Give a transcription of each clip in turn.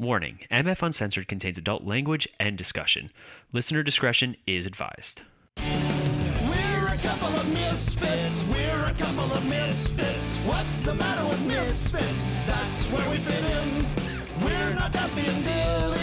Warning MF Uncensored contains adult language and discussion. Listener discretion is advised. We're a couple of misfits. We're a couple of misfits. What's the matter with misfits? That's where we fit in. We're not Duffy and Dilly.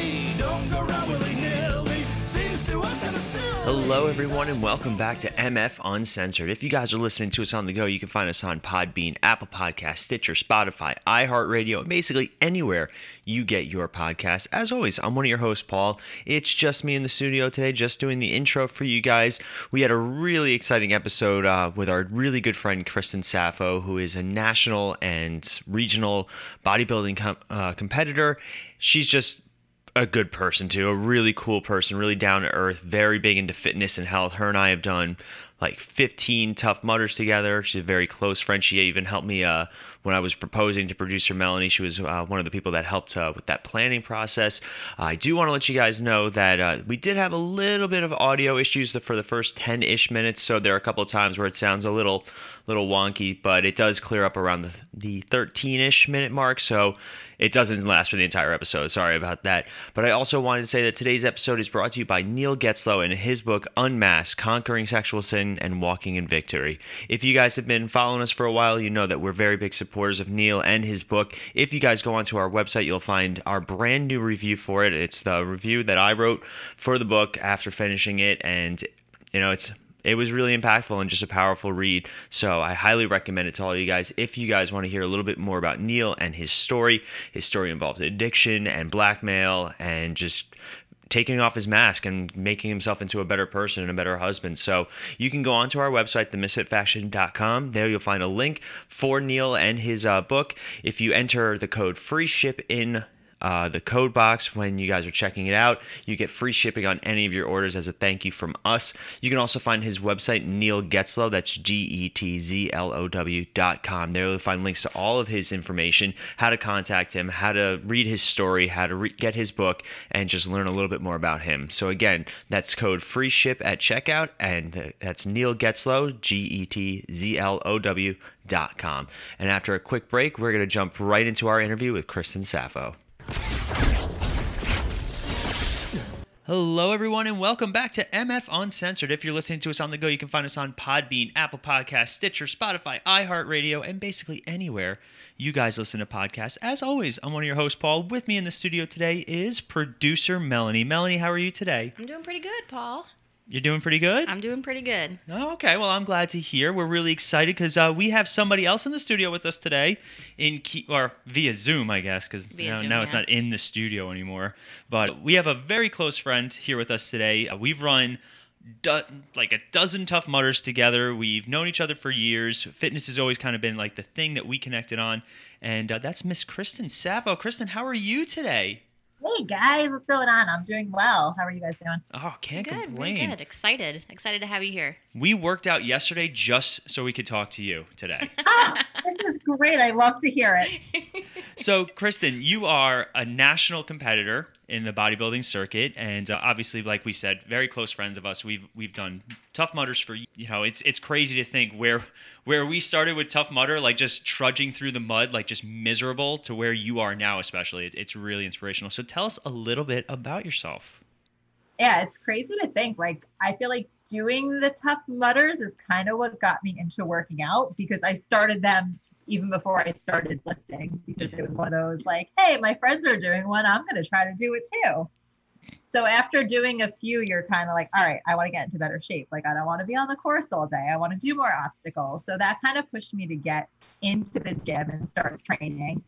Hello, everyone, and welcome back to MF Uncensored. If you guys are listening to us on the go, you can find us on Podbean, Apple Podcasts, Stitcher, Spotify, iHeartRadio, and basically anywhere you get your podcast. As always, I'm one of your hosts, Paul. It's just me in the studio today, just doing the intro for you guys. We had a really exciting episode uh, with our really good friend Kristen Saffo, who is a national and regional bodybuilding com- uh, competitor. She's just a good person too, a really cool person, really down to earth, very big into fitness and health. Her and I have done like 15 Tough Mudders together. She's a very close friend. She even helped me uh, when I was proposing to producer Melanie. She was uh, one of the people that helped uh, with that planning process. I do want to let you guys know that uh, we did have a little bit of audio issues for the first 10 ish minutes. So there are a couple of times where it sounds a little little wonky, but it does clear up around the, the 13 ish minute mark. So it doesn't last for the entire episode. Sorry about that. But I also wanted to say that today's episode is brought to you by Neil Getzlow and his book Unmasked Conquering Sexual Sin and Walking in Victory. If you guys have been following us for a while, you know that we're very big supporters of Neil and his book. If you guys go onto our website, you'll find our brand new review for it. It's the review that I wrote for the book after finishing it. And, you know, it's it was really impactful and just a powerful read. So I highly recommend it to all you guys. If you guys want to hear a little bit more about Neil and his story, his story involves addiction and blackmail and just taking off his mask and making himself into a better person and a better husband. So you can go onto our website, themisfitfashion.com. There you'll find a link for Neil and his uh, book. If you enter the code free ship in uh, the code box when you guys are checking it out. You get free shipping on any of your orders as a thank you from us. You can also find his website, Neil Getzlow, that's G E T Z L O W dot com. There you'll find links to all of his information, how to contact him, how to read his story, how to re- get his book, and just learn a little bit more about him. So, again, that's code free ship at checkout, and that's Neil Getzlow, G E T Z L O W dot com. And after a quick break, we're going to jump right into our interview with Kristen Saffo. Hello, everyone, and welcome back to MF Uncensored. If you're listening to us on the go, you can find us on Podbean, Apple Podcasts, Stitcher, Spotify, iHeartRadio, and basically anywhere you guys listen to podcasts. As always, I'm one of your hosts, Paul. With me in the studio today is producer Melanie. Melanie, how are you today? I'm doing pretty good, Paul. You're doing pretty good? I'm doing pretty good. Oh, okay, well, I'm glad to hear. We're really excited because uh, we have somebody else in the studio with us today, in key, or via Zoom, I guess, because now, Zoom, now it's not in the studio anymore. But we have a very close friend here with us today. Uh, we've run do- like a dozen Tough Mudders together. We've known each other for years. Fitness has always kind of been like the thing that we connected on, and uh, that's Miss Kristen Saffo. Kristen, how are you today? Hey guys, what's going on? I'm doing well. How are you guys doing? Oh, can't good, complain. very good. Excited, excited to have you here. We worked out yesterday just so we could talk to you today. Ah, this is great. I love to hear it. so, Kristen, you are a national competitor in the bodybuilding circuit, and uh, obviously, like we said, very close friends of us. We've we've done Tough Mudders for you know. It's it's crazy to think where where we started with Tough Mudder, like just trudging through the mud, like just miserable, to where you are now. Especially, it, it's really inspirational. So, tell us a little bit about yourself. Yeah, it's crazy to think. Like, I feel like doing the Tough Mudders is kind of what got me into working out because I started them even before I started lifting because it was one of those like, hey, my friends are doing one. I'm going to try to do it too. So after doing a few, you're kind of like, all right, I want to get into better shape. Like, I don't want to be on the course all day. I want to do more obstacles. So that kind of pushed me to get into the gym and start training.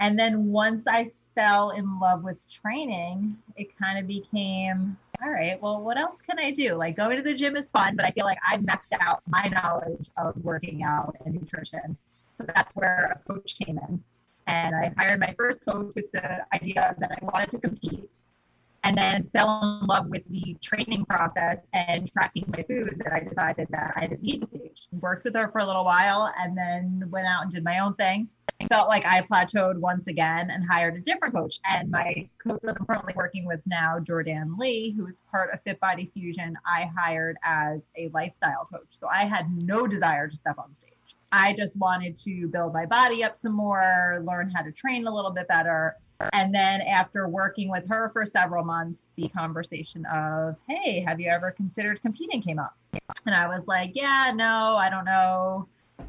And then once I fell in love with training, it kind of became, all right, well, what else can I do? Like going to the gym is fun, but I feel like I've maxed out my knowledge of working out and nutrition. So that's where a coach came in. And I hired my first coach with the idea that I wanted to compete and then fell in love with the training process and tracking my food that I decided that I didn't need to stage. Worked with her for a little while and then went out and did my own thing. I Felt like I plateaued once again and hired a different coach. And my coach that I'm currently working with now, Jordan Lee, who is part of Fit Body Fusion, I hired as a lifestyle coach. So I had no desire to step on stage. I just wanted to build my body up some more, learn how to train a little bit better. And then after working with her for several months, the conversation of, hey, have you ever considered competing came up. And I was like, yeah, no, I don't know.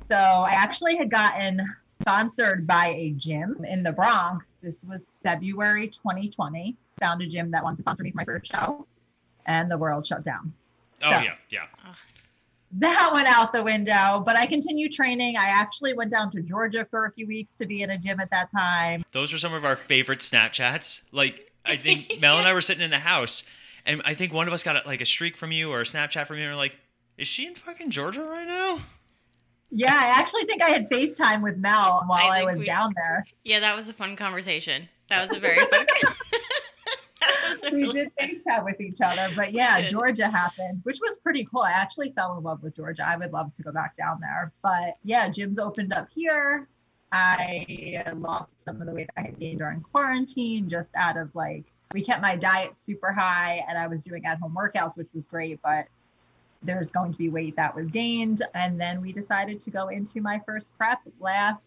So I actually had gotten sponsored by a gym in the Bronx. This was February 2020. Found a gym that wanted to sponsor me for my first show, and the world shut down. Oh So yeah, yeah. That went out the window, but I continued training. I actually went down to Georgia for a few weeks to be in a gym at that time. Those were some of our favorite Snapchats. Like I think Mel and I were sitting in the house, and I think one of us got like a streak from you or a Snapchat from you, and we're like, "Is she in fucking Georgia right now?" Yeah, I actually think I had FaceTime with Mel while I, think was we- down there. Yeah, that was a fun conversation. That was a very fun. that was a we did FaceTime with each other. But yeah, Georgia happened, which was pretty cool. I actually fell in love with Georgia. I would love to go back down there. But yeah, gyms opened up here. I lost some of the weight I had gained during quarantine, just out of like, we kept my diet super high and I was doing at home workouts, which was great. But there's going to be weight that was gained. And then we decided to go into my first prep last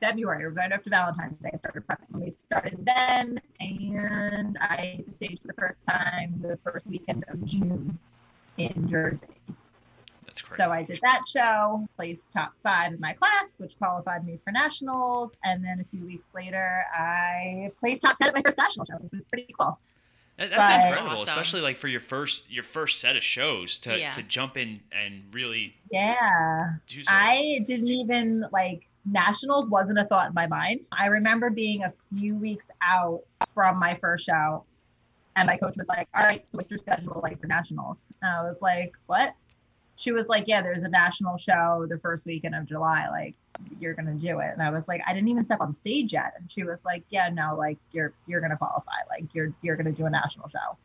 February, or right after Valentine's Day. I started prepping. We started then, and I hit the stage for the first time the first weekend of June in Jersey. That's great. So I did that show, placed top five in my class, which qualified me for nationals. And then a few weeks later, I placed top ten at my first national show, which was pretty cool. That- But- that's incredible, Awesome. especially like for your first your first set of shows to Yeah. to jump in and really Yeah. do. I didn't even like nationals wasn't a thought in my mind. I remember being a few weeks out from my first show, and my coach was like, "All right, what's your schedule like for nationals?" And I was like, "What?" She was like, "Yeah, there's a national show the first weekend of July. Like, you're gonna do it." And I was like, "I didn't even step on stage yet." And she was like, "Yeah, no, like you're you're gonna qualify. Like you're you're gonna do a national show."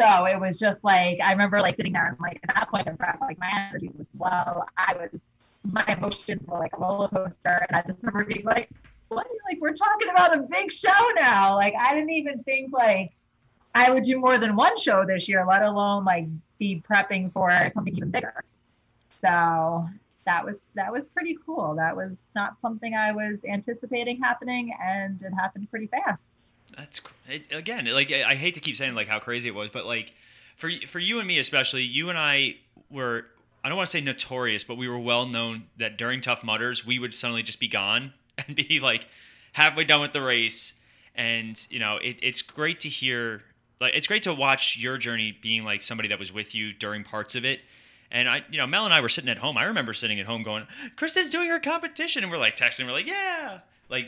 So it was just like I remember like sitting there and like at that point in like my energy was low. I was my emotions were like a roller coaster. And I just remember being like, what? Like, we're talking about a big show now. Like, I didn't even think like I would do more than one show this year, let alone like be prepping for something even bigger. So that was that was pretty cool. That was not something I was anticipating happening, and it happened pretty fast. That's it, again, like I I hate to keep saying like how crazy it was, but like for for you and me especially, you and I were I don't want to say notorious, but we were well known that during Tough Mudders we would suddenly just be gone and be like halfway done with the race, and you know it, it's great to hear like it's great to watch your journey being like somebody that was with you during parts of it. And I, you know, Mel and I were sitting at home. I remember sitting at home going, "Kristen's doing her competition," and we're like texting. We're like, "Yeah," like,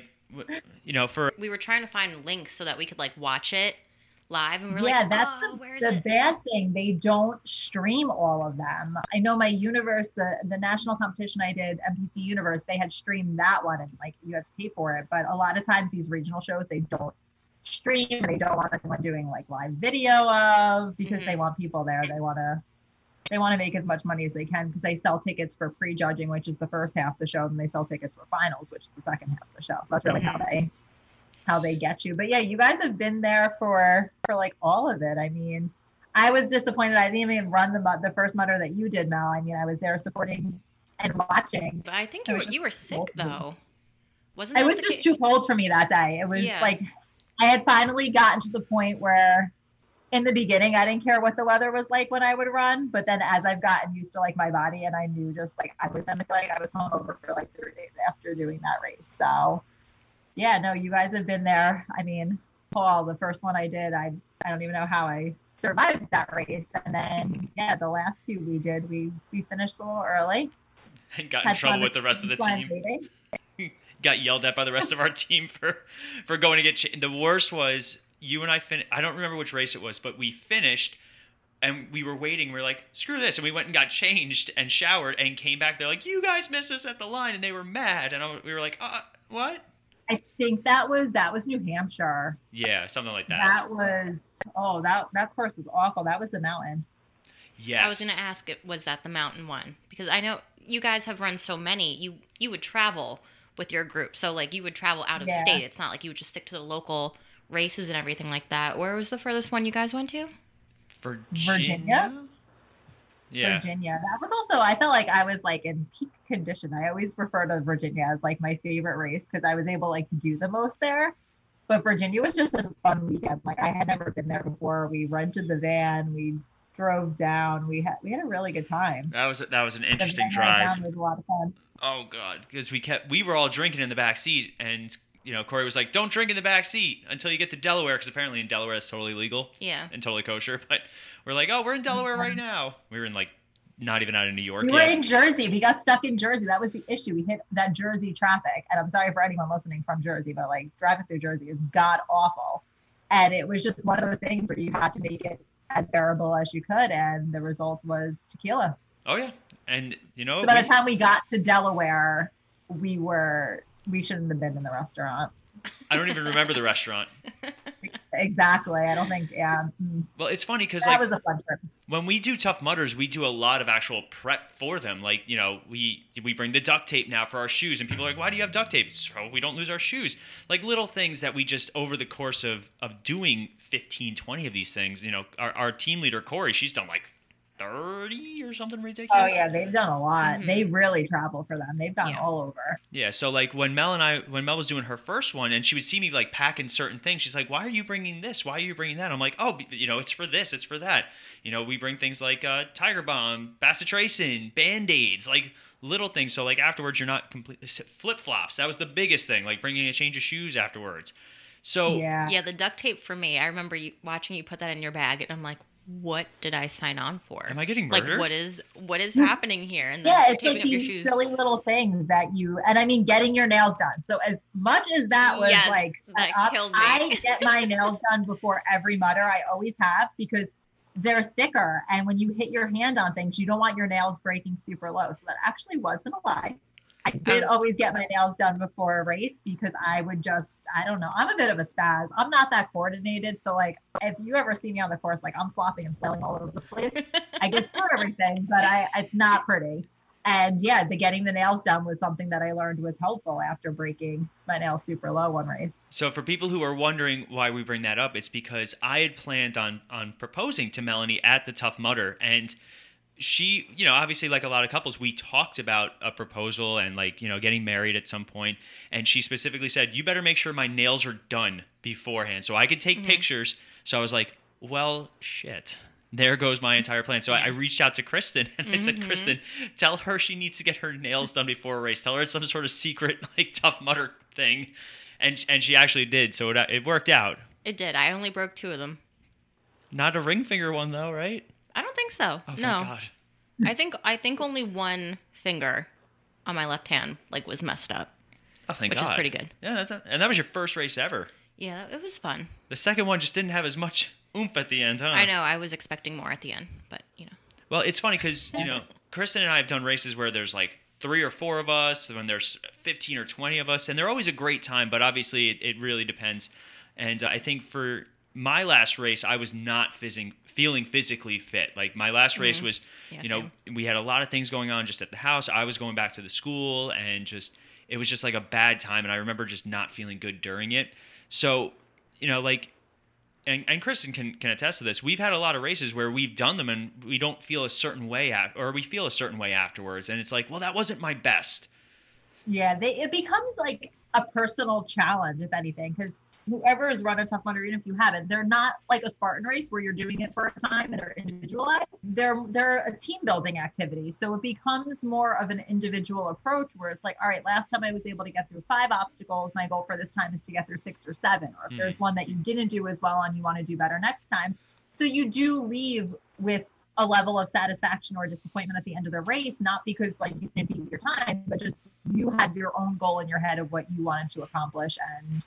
you know, for we were trying to find links so that we could like watch it live, and we were yeah, like, that's "Oh, the, the it?" bad thing. They don't stream all of them. I know my universe, the the national competition I did, NPC Universe, they had streamed that one, and like you had to pay for it. But a lot of times these regional shows, they don't stream. They don't want anyone doing like live video of because Mhm. they want people there. They want to. They want to make as much money as they can because they sell tickets for pre-judging, which is the first half of the show, and they sell tickets for finals, which is the second half of the show. So that's really how they how they get you. But yeah, you guys have been there for for like all of it. I mean, I was disappointed. I didn't even run the the first Mudder that you did, Mel. I mean, I was there supporting and watching. But I think you were you were sick cold. though. Wasn't It was just ca- too cold for me that day. It was Yeah. like I had finally gotten to the point where in the beginning I didn't care what the weather was like when I would run, but then as I've gotten used to like my body and I knew just like I was gonna feel like I was hungover for like three days after doing that race. So yeah, no, you guys have been there. I mean, Paul, the first one I did, I I don't even know how I survived that race. And then yeah, the last few we did, we we finished a little early. and got in trouble with the rest of the team. got yelled at by the rest of our team for for going to get the worst was you and I fin- I don't remember which race it was but we finished and we were waiting we are like screw this and we went and got changed and showered and came back they're like you guys missed us at the line and they were mad and I, we were like uh what I think that was that was New Hampshire. yeah something like that, That was oh that that course was awful. That was the mountain. yes I was gonna ask it was that the mountain one because I know you guys have run so many. You you would travel with your group, so like you would travel out of Yeah. state. It's not like you would just stick to the local races and everything like that. Where was the furthest one you guys went to? Virginia, Virginia? Yeah Virginia. That was also I felt like I was like in peak condition. I always refer to Virginia as like my favorite race because I was able like to do the most there. But Virginia was just a fun weekend. Like I had never been there before. We rented the van. We drove down. We had we had a really good time. That was that was an interesting drive. down was a lot of fun. Oh god, because we kept we were all drinking in the back seat, and you know Corey was like, "Don't drink in the back seat until you get to Delaware," because apparently in Delaware it's totally legal Yeah. and totally kosher. But we're like, "Oh, we're in Delaware right now." We were in like not even out of New York We were yet. in Jersey. We got stuck in Jersey. That was the issue. We hit that Jersey traffic. And I'm sorry for anyone listening from Jersey, but like driving through Jersey is god awful. And it was just one of those things where you had to make it as bearable as you could. And the result was tequila. oh yeah, and you know So by we- the time we got to Delaware, we were, we shouldn't have been in the restaurant. I don't even remember the restaurant. Exactly. I don't think, yeah. mm. Well, it's funny because like was a fun trip. when we do Tough Mudders, we do a lot of actual prep for them. Like, you know, we we bring the duct tape now for our shoes, and people are like, "Why do you have duct tape?" So we don't lose our shoes. Like little things that we just over the course of of doing 15, 20 of these things. You know, our, our team leader Corey, she's done like thirty or something ridiculous. Oh, yeah. They've done a lot. Mhm. They really travel for them. They've gone Yeah. all over. Yeah, so like when Mel and I, when Mel was doing her first one, and she would see me like packing certain things, she's like, "Why are you bringing this? Why are you bringing that?" I'm like, "Oh, you know, it's for this, it's for that." You know, we bring things like uh, Tiger Balm, Bacitracin, Band Aids, like little things. So like afterwards, you're not completely flip flops. That was the biggest thing, like bringing a change of shoes afterwards. So yeah. Yeah, the duct tape for me. I remember you watching you put that in your bag, and I'm like, what did I sign on for? am I getting murdered? like, what is what is happening here? And yeah, it's like these silly little things that you and I mean getting your nails done. So as much as that was Yes, like that up, killed me. I get my nails done before every Mudder. I always have because they're thicker and when you hit your hand on things, you don't want your nails breaking super low. So that actually wasn't a lie. I did Um, always get my nails done before a race because I would just I don't know. I'm a bit of a spaz. I'm not that coordinated. So like if you ever see me on the course, like I'm flopping and flailing all over the place. I get through everything, but I it's not pretty. And yeah, the getting the nails done was something that I learned was helpful after breaking my nails super low one race. So for people who are wondering why we bring that up, it's because I had planned on on proposing to Melanie at the Tough Mudder, and she, you know, obviously like a lot of couples, we talked about a proposal and like you know getting married at some point. and she specifically said, "You better make sure my nails are done beforehand, so I could take Mhm. pictures." So I was like, "Well, shit." There goes my entire plan. So I, I reached out to Kristen and I said, Mhm. Kristen, tell her she needs to get her nails done before a race. Tell her it's some sort of secret like Tough Mudder thing, and and she actually did. So it it worked out. it did. I only broke two of them. Not a ring finger one though, right? I don't think so. Oh, thank no, God. I think I think only one finger on my left hand like was messed up, Oh, thank which God. is pretty good. Yeah, that's a, and that was your first race ever. Yeah, it was fun. The second one just didn't have as much oomph at the end, huh? I know. I was expecting more at the end, but you know. Well, it's funny because you know Kristen and I have done races where there's like three or four of us, when there's fifteen or twenty of us, and they're always a great time. But obviously, it, it really depends. And uh, I think for my last race, I was not fizzing, feeling physically fit. Like my last race Mhm. was, Yeah, you know, same. we had a lot of things going on just at the house. I was going back to the school, and just it was just like a bad time. And I remember just not feeling good during it. So, you know, like and, and Kristen can, can attest to this. We've had a lot of races where we've done them and we don't feel a certain way at, or we feel a certain way afterwards, and it's like, well, that wasn't my best. Yeah, they it becomes like a personal challenge, if anything, because whoever has run a tough mudder, even if you haven't, they're not like a Spartan race where you're doing it for a time and they're individualized. They're they're a team building activity. So it becomes more of an individual approach where it's like, all right, last time I was able to get through five obstacles. My goal for this time is to get through six or seven. Or if hmm. there's one that you didn't do as well and you want to do better next time. So you do leave with a level of satisfaction or disappointment at the end of the race, not because like you didn't beat your time, but just you had your own goal in your head of what you wanted to accomplish and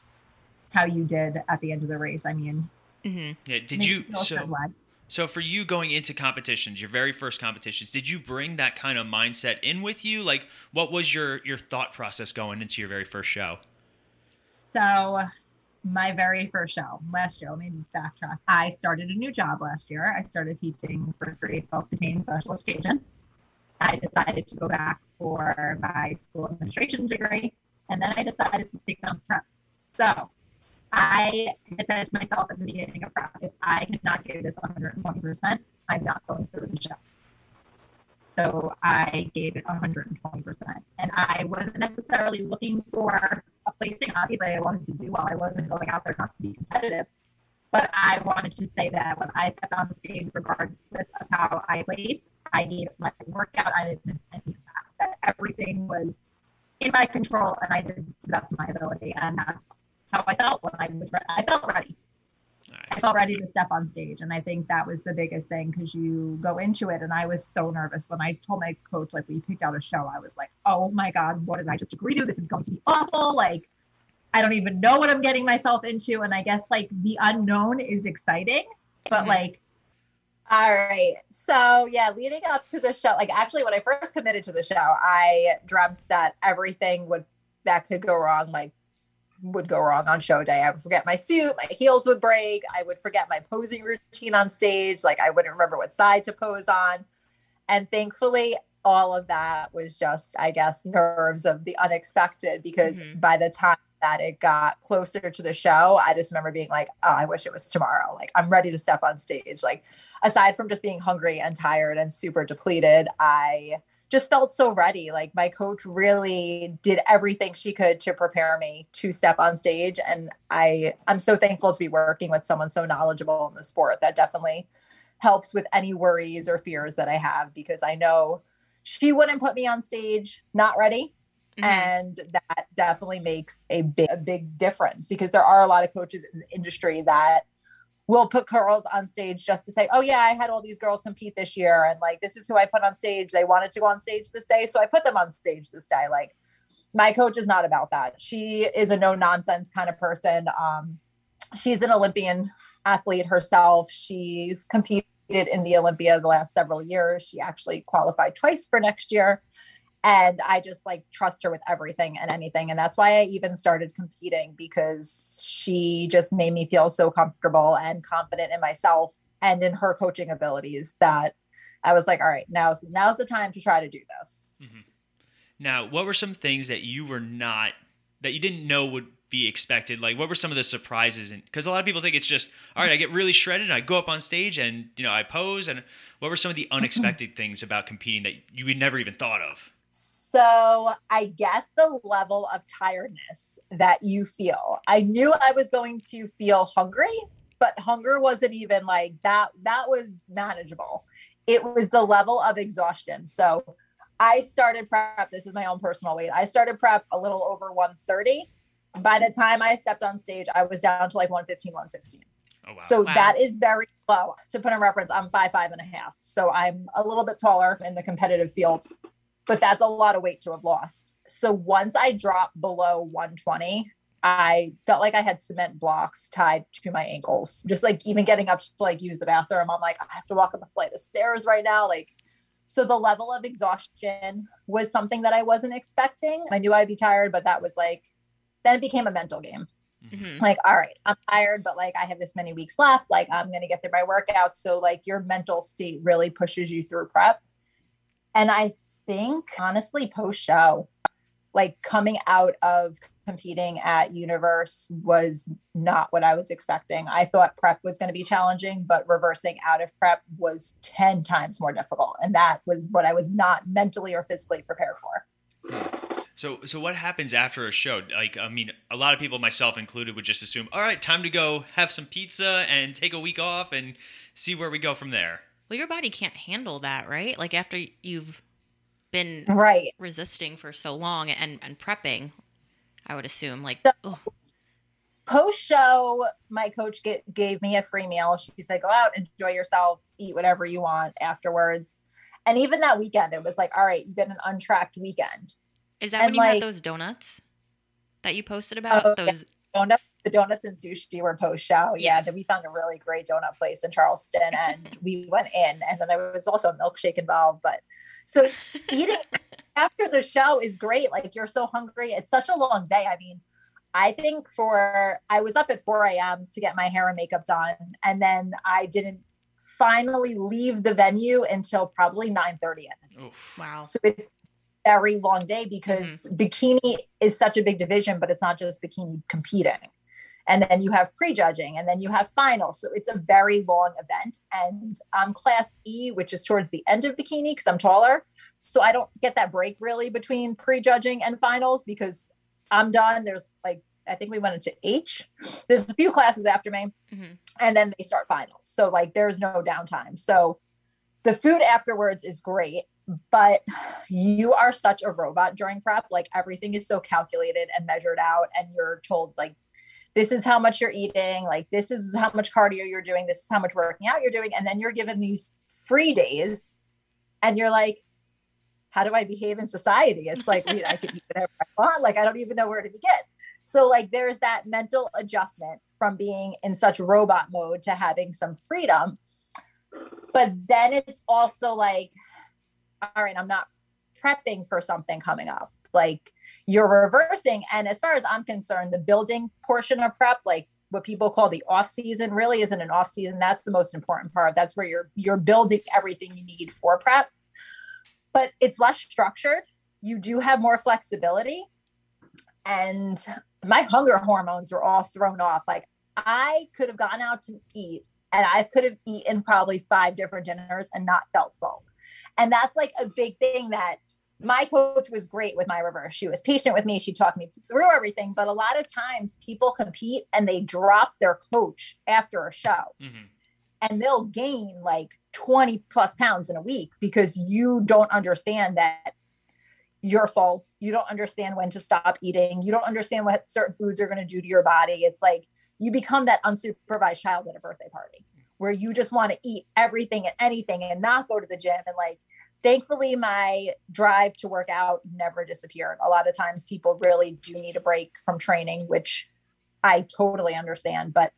how you did at the end of the race. I mean, hmm Yeah, did you feel a certain so so for you going into competitions, your very first competitions, did you bring that kind of mindset in with you? Like, what was your your thought process going into your very first show? So, my very first show last year, let me backtrack. I started a new job last year. I started teaching first grade self contained special education. I decided to go back for my school administration degree, and then I decided to take on prep. So, I had said to myself at the beginning of prep, if I cannot give this 120%, I'm not going through the show. So I gave it 120%. And I wasn't necessarily looking for a placing. Obviously, I wanted to do well. I wasn't going out there not to be competitive. But I wanted to say that when I stepped on the stage, regardless of how I placed, I needed my workout. I didn't miss any of that. That everything was in my control, and I did to the best of my ability. And that's how I felt when I was ready. I felt ready. All I felt ready to step on stage. And I think that was the biggest thing because you go into it. And I was so nervous when I told my coach, like, we picked out a show, I was like, oh my God, what did I just agree to? This is going to be awful. Like, I don't even know what I'm getting myself into. And I guess, like, the unknown is exciting, but Mhm. like, All right. So, yeah, leading up to the show, like actually when I first committed to the show, I dreamt that everything would that could go wrong like would go wrong on show day. I would forget my suit, my heels would break, I would forget my posing routine on stage, like I wouldn't remember what side to pose on. And thankfully, all of that was just, I guess, nerves of the unexpected because Mhm. by the time that it got closer to the show, I just remember being like, oh, I wish it was tomorrow. Like, I'm ready to step on stage. Like, aside from just being hungry and tired and super depleted, I just felt so ready. Like, my coach really did everything she could to prepare me to step on stage. And I, I'm so thankful to be working with someone so knowledgeable in the sport that definitely helps with any worries or fears that I have because I know she wouldn't put me on stage not ready Mhm. and that definitely makes a big, a big difference because there are a lot of coaches in the industry that will put girls on stage just to say, "Oh yeah, I had all these girls compete this year, and like this is who I put on stage. They wanted to go on stage this day, so I put them on stage this day." Like my coach is not about that. She is a no nonsense kind of person. Um, she's an Olympian athlete herself. She's competed in the Olympia the last several years. She actually qualified twice for next year and I just like trust her with everything and anything. And that's why I even started competing because she just made me feel so comfortable and confident in myself and in her coaching abilities that I was like, all right, now's now's the time to try to do this. Mm-hmm. Now, what were some things that you were not that you didn't know would be expected? Like, what were some of the surprises? And because a lot of people think it's just all right, I get really shredded, and I go up on stage, and you know, I pose. And what were some of the unexpected things about competing that you would never even thought of? So I guess the level of tiredness that you feel. I knew I was going to feel hungry, but hunger wasn't even like that. That was manageable. It was the level of exhaustion. So I started prep. This is my own personal weight. I started prep a little over 130. By the time I stepped on stage, I was down to like 115, 116. Oh wow! So Wow. that is very low. To put in reference, I'm five, five and a half. So I'm a little bit taller in the competitive field, but that's a lot of weight to have lost. So once I dropped below 120, I felt like I had cement blocks tied to my ankles. Just like even getting up to like use the bathroom, I'm like, I have to walk up a flight of stairs right now. Like, so the level of exhaustion was something that I wasn't expecting. I knew I'd be tired, but that was like, then it became a mental game Mhm. like all right i'm tired but like i have this many weeks left like i'm gonna get through my workout so like your mental state really pushes you through prep and i think honestly post show like coming out of competing at universe was not what i was expecting i thought prep was going to be challenging but reversing out of prep was 10 times more difficult and that was what i was not mentally or physically prepared for So, so what happens after a show? Like, I mean, a lot of people, myself included, would just assume, all right, time to go have some pizza and take a week off and see where we go from there. Well, your body can't handle that, right? Like after you've been right resisting for so long and and prepping, I would assume like So- post show, my coach get, gave me a free meal. She said, go out, enjoy yourself, eat whatever you want afterwards. And even that weekend, it was like, all right, you get an untracked weekend. is that and, when you like- had those donuts that you posted about? Oh, yeah. those Donut, the donuts and sushi were post show. Yeah. Yes. Then we found a really great donut place in Charleston and we went in. And then there was also a milkshake involved. But so eating after the show is great. Like you're so hungry. It's such a long day. I mean, I think for I was up at 4 a.m. to get my hair and makeup done. And then I didn't finally leave the venue until probably 9 30 Oof. wow. So it's very long day because mm-hmm. bikini is such a big division, but it's not just bikini competing. And then you have prejudging and then you have finals. So it's a very long event. And I'm class E, which is towards the end of bikini because I'm taller. So I don't get that break really between prejudging and finals because I'm done. There's like, I think we went into H. There's a few classes after me, Mhm. and then they start finals. So like, there's no downtime. So the food afterwards is great, but you are such a robot during prep. Like everything is so calculated and measured out, and you're told like this is how much you're eating, like this is how much cardio you're doing, this is how much working out you're doing, and then you're given these free days, and you're like, how do I behave in society? It's like wait, I can eat whatever I want. Like I don't even know where to begin. So like there's that mental adjustment from being in such robot mode to having some freedom. But then it's also like, all right, I'm not prepping for something coming up. Like you're reversing. And as far as I'm concerned, the building portion of prep, like what people call the off season really isn't an off season. That's the most important part. That's where you're you're building everything you need for prep. But it's less structured. You do have more flexibility. And my hunger hormones were all thrown off. Like I could have gone out to eat and I could have eaten probably five different dinners and not felt full. And that's like a big thing that my coach was great with my reverse. She was patient with me. She talked me through everything. But a lot of times people compete and they drop their coach after a show Mhm. and they'll gain like 20 plus pounds in a week because you don't understand that you're full. You don't understand when to stop eating. You don't understand what certain foods are going to do to your body. It's like you become that unsupervised child at a birthday party where you just want to eat everything and anything and not go to the gym. And like, thankfully, my drive to work out never disappeared. A lot of times people really do need a break from training, which I totally understand. But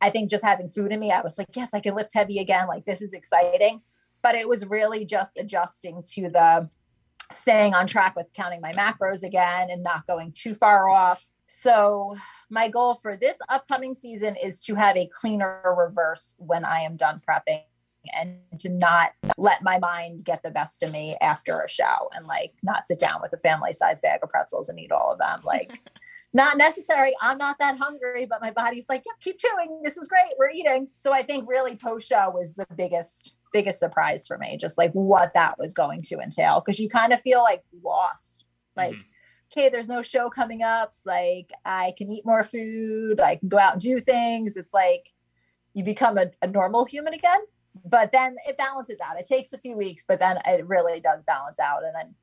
I think just having food in me, I was like, yes, I can lift heavy again. Like, this is exciting. But it was really just adjusting to the staying on track with counting my macros again and not going too far off. So, my goal for this upcoming season is to have a cleaner reverse when I am done prepping and to not let my mind get the best of me after a show and like not sit down with a family size bag of pretzels and eat all of them. Like, not necessary. I'm not that hungry, but my body's like, yeah, keep chewing. This is great. We're eating. So I think really post show was the biggest, biggest surprise for me, just like what that was going to entail. Cause you kind of feel like lost. Like, Mhm. okay, there's no show coming up. Like I can eat more food. I can go out and do things. It's like you become a, a normal human again. But then it balances out. It takes a few weeks, but then it really does balance out. And then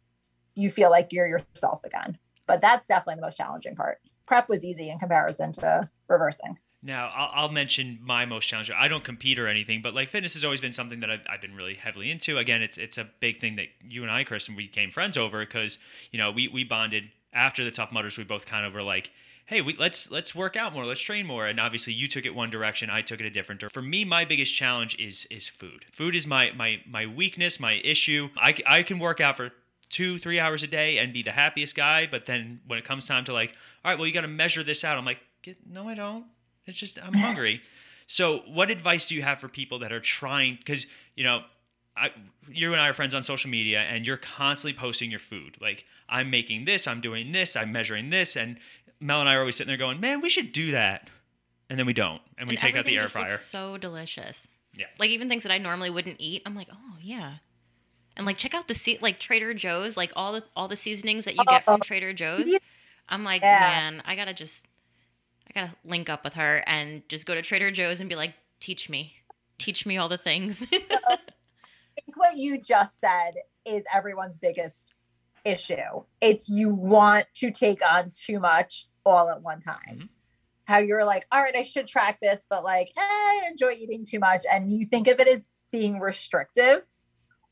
you feel like you're yourself again. But that's definitely the most challenging part. Prep was easy in comparison to reversing. Now, I'll, I'll mention my most challenging. I don't compete or anything, but like fitness has always been something that I've, I've been really heavily into. Again, it's it's a big thing that you and I, Kristen, we became friends over because you know we we bonded after the Tough Mudders. We both kind of were like, hey, we, let's let's work out more, let's train more. And obviously, you took it one direction, I took it a different. For me, my biggest challenge is is food. Food is my my my weakness, my issue. I I can work out for two three hours a day and be the happiest guy, but then when it comes time to like, all right, well, you got to measure this out. I'm like, no, I don't. It's just I'm hungry. so, what advice do you have for people that are trying? Because you know, I, you and I are friends on social media, and you're constantly posting your food. Like, I'm making this, I'm doing this, I'm measuring this, and Mel and I are always sitting there going, "Man, we should do that," and then we don't, and we And take out the air just looks fryer. So delicious. Yeah. Like even things that I normally wouldn't eat, I'm like, oh yeah. And like check out the se- like Trader Joe's, like all the all the seasonings that you get from oh. Trader Joe's. I'm like, Yeah. man, I gotta just, I gotta link up with her and just go to Trader Joe's and be like, teach me, teach me all the things. I think what you just said is everyone's biggest issue. It's you want to take on too much all at one time. Mhm. How you're like, all right, I should track this, but like, eh, I enjoy eating too much. And you think of it as being restrictive.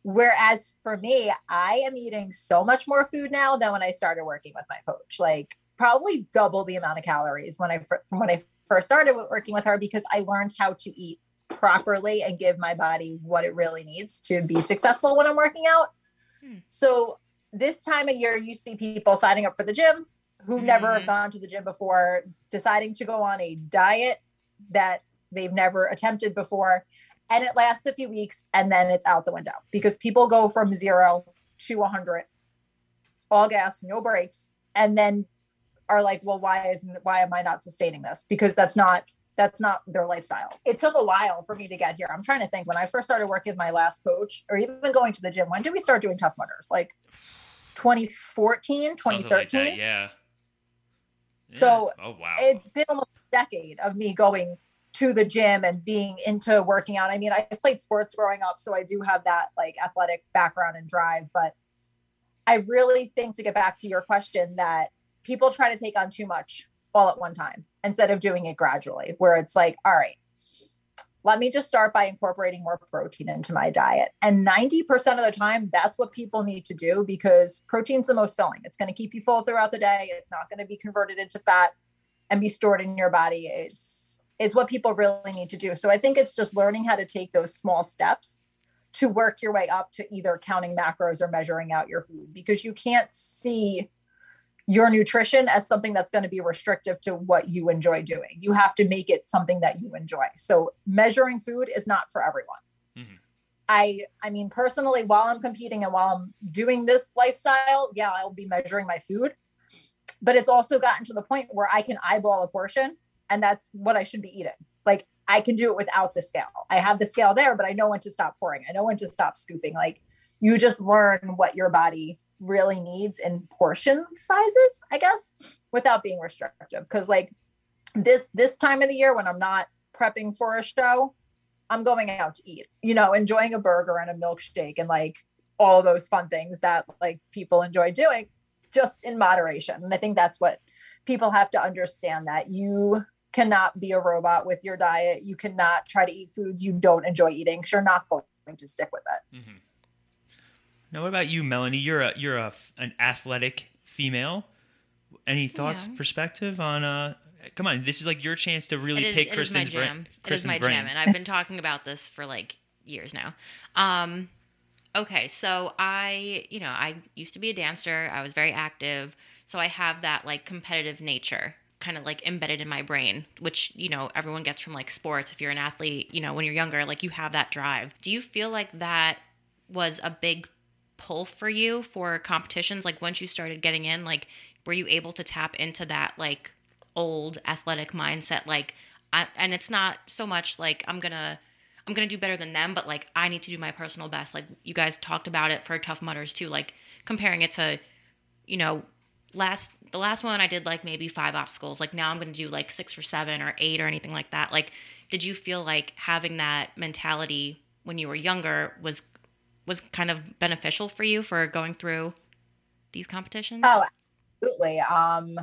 Whereas for me, I am eating so much more food now than when I started working with my coach. Like probably double the amount of calories when I from when I first started working with her because I learned how to eat properly and give my body what it really needs to be successful when I'm working out. Hmm. So this time of year, you see people signing up for the gym who mm-hmm. never have gone to the gym before, deciding to go on a diet that they've never attempted before. And it lasts a few weeks and then it's out the window because people go from zero to 100, all gas, no brakes, and then are like, well, why isn't why am I not sustaining this? Because that's not that's not their lifestyle. It took a while for me to get here. I'm trying to think when I first started working with my last coach or even going to the gym, when did we start doing Tough Mudders? Like 2014, Something like 2013? that, yeah. So oh wow. it's been almost a decade of me going to the gym and being into working out. I mean, I played sports growing up, so I do have that like athletic background and drive, but I really think to get back to your question that people try to take on too much all at one time instead of doing it gradually, where it's like, all right, let me just start by incorporating more protein into my diet. And 90% of the time, that's what people need to do because protein's the most filling. It's going to keep you full throughout the day. It's not going to be converted into fat and be stored in your body. It's it's what people really need to do. So I think it's just learning how to take those small steps to work your way up to either counting macros or measuring out your food because you can't see your nutrition as something that's going to be restrictive to what you enjoy doing. You have to make it something that you enjoy. So measuring food is not for everyone. Mhm. I I mean personally while I'm competing and while I'm doing this lifestyle, yeah, I'll be measuring my food. But it's also gotten to the point where I can eyeball a portion and that's what I should be eating. Like I can do it without the scale. I have the scale there, but I know when to stop pouring. I know when to stop scooping. Like you just learn what your body really needs in portion sizes, I guess, without being restrictive. Cause like this this time of the year when I'm not prepping for a show, I'm going out to eat, you know, enjoying a burger and a milkshake and like all those fun things that like people enjoy doing just in moderation. And I think that's what people have to understand that you cannot be a robot with your diet. You cannot try to eat foods you don't enjoy eating. You're not going to stick with it. hmm Now, what about you, Melanie? You're a you're a an athletic female. Any thoughts, Yeah. perspective on? uh Come on, this is like your chance to really is, pick it is my Kristen's jam. brain. It is my brain. jam, and I've been talking about this for like years now. Um, okay, so I, you know, I used to be a dancer. I was very active, so I have that like competitive nature kind of like embedded in my brain, which you know everyone gets from like sports. If you're an athlete, you know, when you're younger, like you have that drive. Do you feel like that was a big pull for you for competitions? Like once you started getting in, like were you able to tap into that like old athletic mindset? Like I, and it's not so much like i'm gonna i'm gonna do better than them but like i need to do my personal best. Like you guys talked about it for Tough Mudders too like comparing it to you know last the last one i did like maybe five obstacles. Like now i'm gonna do like six or seven or eight or anything like that. Like did you feel like having that mentality when you were younger was was kind of beneficial for you for going through these competitions Oh, absolutely. Um,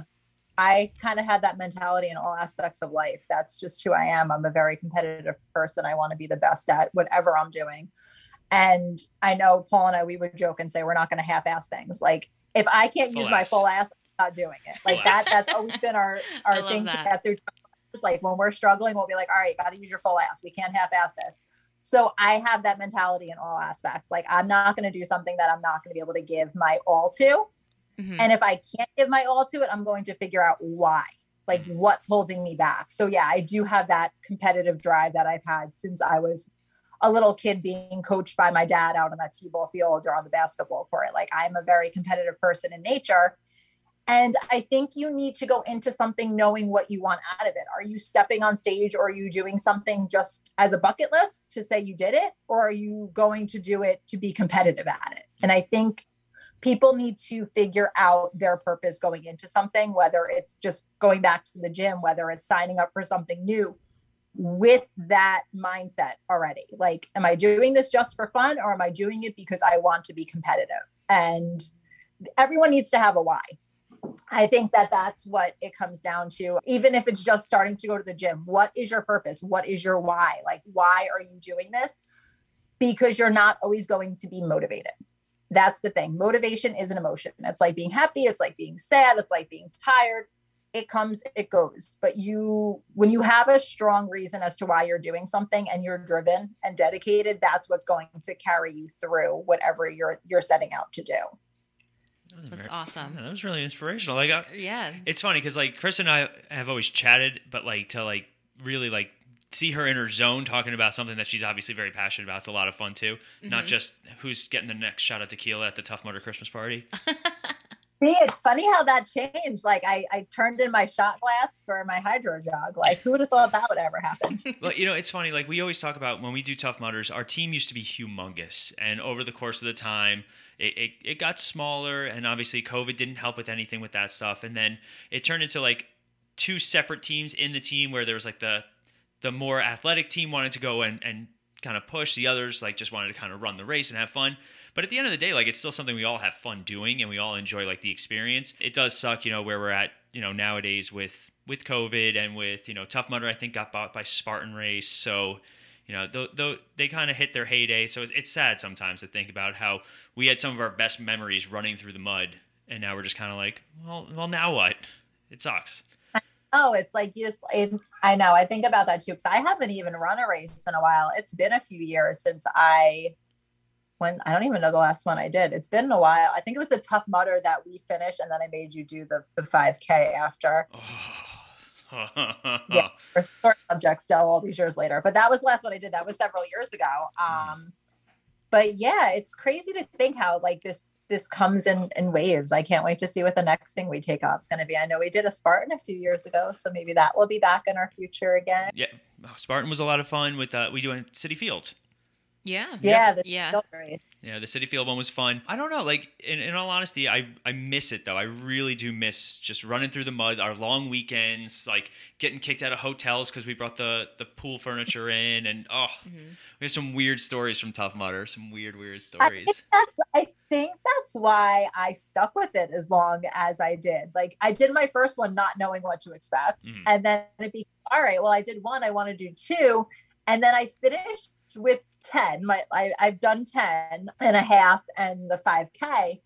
I kind of had that mentality in all aspects of life. That's just who I am. I'm a very competitive person. I want to be the best at whatever I'm doing. And I know Paul and I, we would joke and say we're not going to half-ass things. Like if I can't Full use my full ass, I'm not doing it. Like Full that. ass. That's always been our our love thing to that. get through. Just like when we're struggling, we'll be like, all right, got to use your full ass. We can't half-ass this. So I have that mentality in all aspects. Like I'm not going to do something that I'm not going to be able to give my all to. Mhm. And if I can't give my all to it, I'm going to figure out why, like what's holding me back. So, yeah, I do have that competitive drive that I've had since I was a little kid being coached by my dad out on that T ball field or on the basketball court. Like, I'm a very competitive person in nature. And I think you need to go into something knowing what you want out of it. Are you stepping on stage or are you doing something just as a bucket list to say you did it? Or are you going to do it to be competitive at it? And I think people need to figure out their purpose going into something, whether it's just going back to the gym, whether it's signing up for something new with that mindset already. Like, am I doing this just for fun or am I doing it because I want to be competitive? And everyone needs to have a why. I think that that's what it comes down to. Even if it's just starting to go to the gym, what is your purpose? What is your why? Like, why are you doing this? Because you're not always going to be motivated. That's the thing. Motivation is an emotion. It's like being happy, it's like being sad, it's like being tired. It comes, it goes. But you, when you have a strong reason as to why you're doing something and you're driven and dedicated, that's what's going to carry you through whatever you're you're setting out to do. That was That's very- awesome. yeah, that was really inspirational. Like, I, yeah it's funny because like Chris and I have always chatted, but like to like really like see her in her zone talking about something that she's obviously very passionate about. It's a lot of fun too. Not Mhm. just who's getting the next shot of tequila at the Tough Mudder Christmas party. See, it's funny how that changed. Like I, I turned in my shot glass for my HydroJug. Like who would have thought that would ever happen? well, you know, it's funny. Like we always talk about when we do Tough Mudders, our team used to be humongous, and over the course of the time, it, it, it got smaller, and obviously COVID didn't help with anything with that stuff. And then it turned into like two separate teams in the team where there was like the the more athletic team wanted to go and and kind of push. The others like just wanted to kind of run the race and have fun. But at the end of the day like it's still something we all have fun doing and we all enjoy like the experience. It does suck you know where we're at you know nowadays with with covid and with you know tough mudder i think got bought by spartan race. So you know though, though they kind of hit their heyday so it's, it's sad sometimes to think about how we had some of our best memories running through the mud and now we're just kind of like well well now what it sucks Oh, it's like you just, it, I know. I think about that too because I haven't even run a race in a while. It's been a few years since I, when I don't even know the last one I did. It's been a while. I think it was the Tough Mudder that we finished, and then I made you do the, the 5K after. Oh. yeah, we're sore subject still all these years later. But that was the last one I did. That was several years ago. Um, but yeah, it's crazy to think how like this this comes in in waves. I can't wait to see what the next thing we take on is going to be. I know we did a Spartan a few years ago, so maybe that will be back in our future again. Yeah, Spartan was a lot of fun with uh, we doing Citi Field. Yeah. Yeah, the Yeah. Yeah, the Citi Field one was fun. I don't know, like in, in all honesty, I I miss it though. I really do miss just running through the mud, our long weekends, like getting kicked out of hotels because we brought the the pool furniture in, and oh, Mhm. we have some weird stories from Tough Mudder, some weird weird stories. I think that's I think that's why I stuck with it as long as I did. Like I did my first one not knowing what to expect. Mhm. And then it became all right, well, I did one, I want to do two. And then I finished with 10. My I, I've done 10 and a half and the 5K.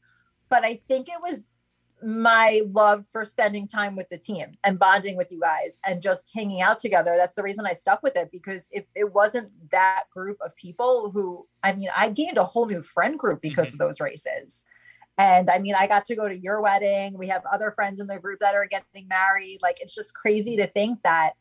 But I think it was my love for spending time with the team and bonding with you guys and just hanging out together. That's the reason I stuck with it because if it wasn't that group of people who, I mean, I gained a whole new friend group because mm-hmm. of those races. And I mean, I got to go to your wedding. We have other friends in the group that are getting married. Like, it's just crazy to think that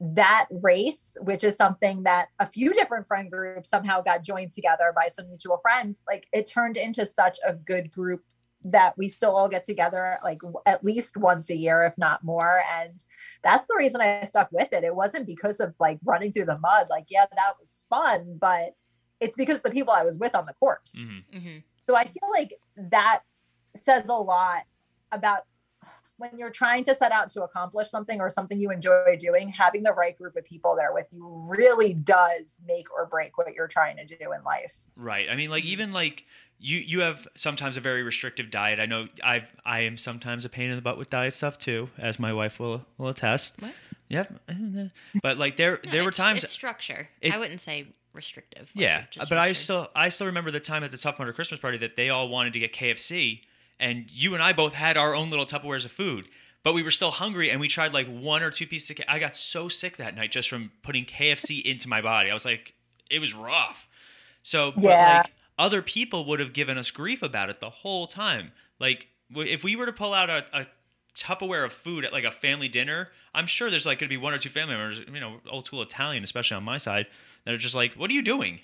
that race, which is something that a few different friend groups somehow got joined together by some mutual friends, like it turned into such a good group that we still all get together like w- at least once a year, if not more. And that's the reason I stuck with it. It wasn't because of like running through the mud. Like, yeah, that was fun, but it's because the people I was with on the course. Mhm. Mhm. So I feel like that says a lot about when you're trying to set out to accomplish something or something you enjoy doing, having the right group of people there with you really does make or break what you're trying to do in life. Right. I mean, like mm-hmm. even like you you have sometimes a very restrictive diet. I know I've I am sometimes a pain in the butt with diet stuff too, as my wife will will attest. What? Yep. But like there Yeah, there were times it's structure. it- I wouldn't say restrictive. like, Yeah, just but I structure. still I still remember the time at the Tough Mudder Christmas party that they all wanted to get KFC, and you and I both had our own little Tupperwares of food, but we were still hungry, and we tried like one or two pieces. Of, K- I got so sick that night just from putting KFC into my body. I was like, it was rough. So, but Yeah. like other people would have given us grief about it the whole time. Like if we were to pull out a, a Tupperware of food at like a family dinner, I'm sure there's like going to be one or two family members, you know, old school Italian, especially on my side, that are just like, "What are you doing?"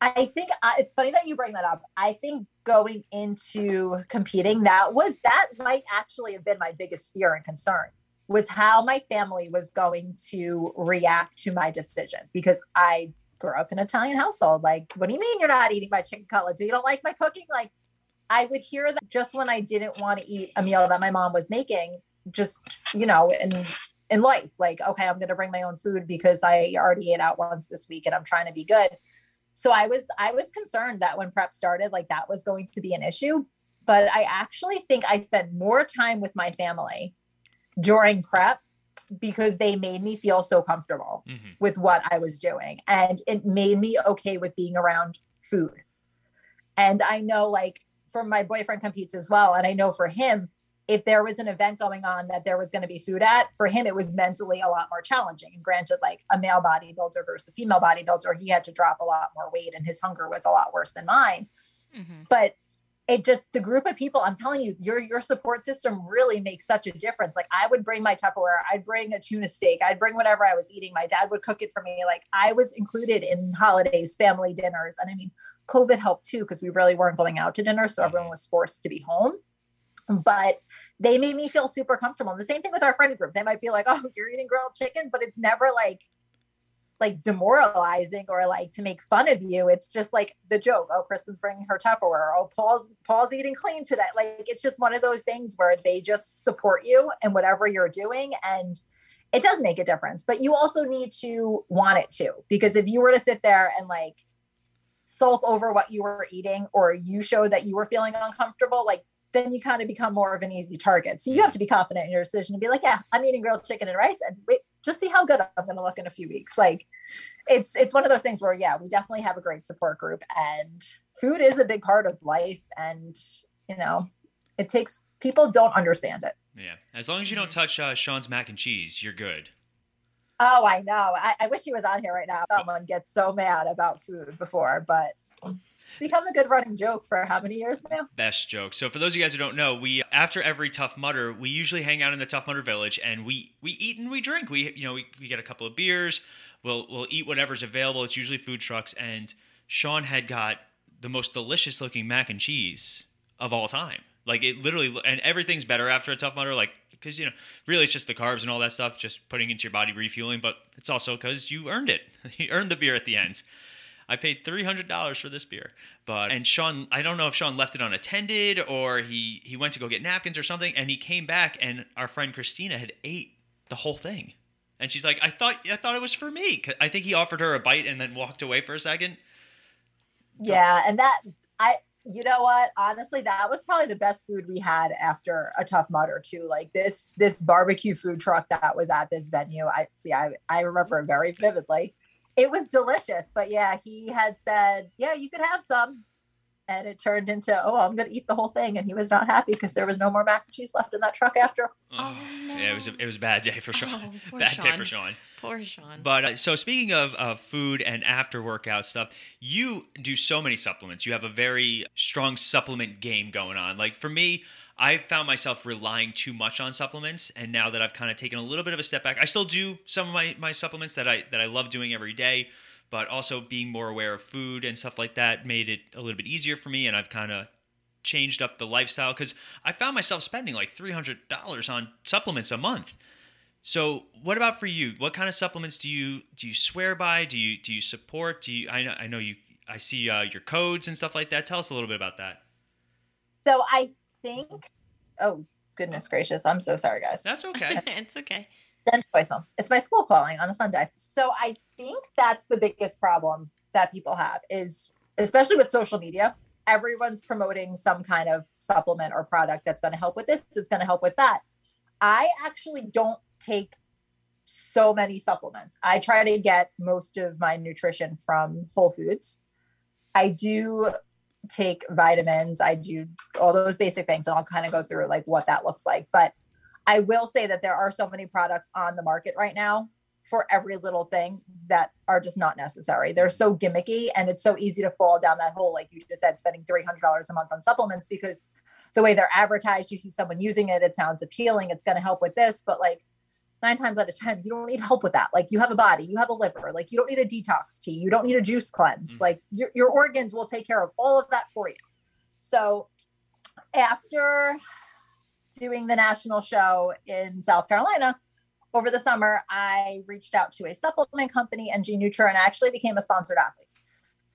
I think uh, it's funny that you bring that up. I think going into competing, that was that might actually have been my biggest fear and concern was how my family was going to react to my decision because I grew up in an Italian household. Like, what do you mean you're not eating my chicken cutlets? You don't like my cooking? Like, I would hear that just when I didn't want to eat a meal that my mom was making, just you know, in in life, like, okay, I'm going to bring my own food because I already ate out once this week and I'm trying to be good so i was i was concerned that when prep started like that was going to be an issue but i actually think i spent more time with my family during prep because they made me feel so comfortable hmm with what i was doing and it made me okay with being around food. And i know like for my boyfriend competes as well and i know for him if there was an event going on that there was going to be food at for him it was mentally a lot more challenging. And granted like a male bodybuilder versus a female bodybuilder he had to drop a lot more weight and his hunger was a lot worse than mine. Mhm. but it just the group of people i'm telling you your your support system really makes such a difference. Like i would bring my tupperware i'd bring a tuna steak i'd bring whatever i was eating. My dad would cook it for me. Like i was included in holidays family dinners. And i mean covid helped too because we really weren't going out to dinner so everyone was forced to be home but they made me feel super comfortable. And the same thing with our friend group. They might be like, "Oh, you're eating grilled chicken," but it's never like like demoralizing or like to make fun of you. It's just like the joke. Oh, Kristen's bringing her Tupperware. Oh, Paul's Paul's eating clean today. Like it's just one of those things where they just support you and whatever you're doing, and it does make a difference. But you also need to want it to, because if you were to sit there and like sulk over what you were eating, or you show that you were feeling uncomfortable, like then you kind of become more of an easy target. So you have to be confident in your decision and be like, yeah, I'm eating grilled chicken and rice and wait, just see how good I'm going to look in a few weeks. Like it's, it's one of those things where, yeah, we definitely have a great support group and food is a big part of life. And, you know, it takes people don't understand it. Yeah. As long as you don't touch uh, Sean's mac and cheese, you're good. Oh, I know. I, I wish he was on here right now. Someone gets so mad about food before, but it's become a good running joke for how many years now? Best joke. So for those of you guys who don't know, we after every Tough Mudder, we usually hang out in the Tough Mudder Village and we we eat and we drink. We you know we, we get a couple of beers. We'll we'll eat whatever's available. It's usually food trucks. And Sean had got the most delicious looking mac and cheese of all time. Like it literally, and everything's better after a Tough Mudder. Like because you know really it's just the carbs and all that stuff, just putting into your body refueling. But it's also because you earned it. you earned the beer at the end. I paid three hundred dollars for this beer. But and Sean, I don't know if Sean left it unattended or he he went to go get napkins or something, and he came back and our friend Christina had ate the whole thing, and she's like, I thought I thought it was for me. I think he offered her a bite and then walked away for a second. Yeah, and that I you know what honestly that was probably the best food we had after a Tough Mudder two like this this barbecue food truck that was at this venue i see i i remember it very vividly it was delicious. But yeah, he had said, yeah, you could have some. And it turned into, oh, I'm going to eat the whole thing. And he was not happy because there was no more mac and cheese left in that truck after. Oh, no. Yeah, it was a, it was a bad day for Sean. Oh, bad Sean. day for Sean. Poor Sean. But uh, so speaking of, of food and after workout stuff, you do so many supplements. You have a very strong supplement game going on. Like for me, I found myself relying too much on supplements, and now that I've kind of taken a little bit of a step back, I still do some of my my supplements that I that I love doing every day, but also being more aware of food and stuff like that made it a little bit easier for me, and I've kind of changed up the lifestyle because I found myself spending like three hundred dollars on supplements a month. So, what about for you? What kind of supplements do you do you swear by? Do you do you support? Do you I know I know you I see uh, your codes and stuff like that. Tell us a little bit about that. So I think, oh goodness gracious, I'm so sorry, guys. That's okay. it's okay. Then voicemail. It's my school calling on a Sunday. So I think that's the biggest problem that people have is, especially with social media, everyone's promoting some kind of supplement or product that's going to help with this. It's going to help with that. I actually don't take so many supplements. I try to get most of my nutrition from Whole Foods. I do take vitamins. I do all those basic things, and I'll kind of go through like what that looks like. But I will say that there are so many products on the market right now for every little thing that are just not necessary. They're so gimmicky, and it's so easy to fall down that hole, like you just said, spending three hundred dollars a month on supplements because the way they're advertised, you see someone using it, it sounds appealing, it's going to help with this, but like nine times out of 10, you don't need help with that. Like you have a body, you have a liver, like you don't need a detox tea, you don't need a juice cleanse. Mm. Like your, your organs will take care of all of that for you. So after doing the national show in South Carolina over the summer, I reached out to a supplement company, NG Nutra, and I actually became a sponsored athlete.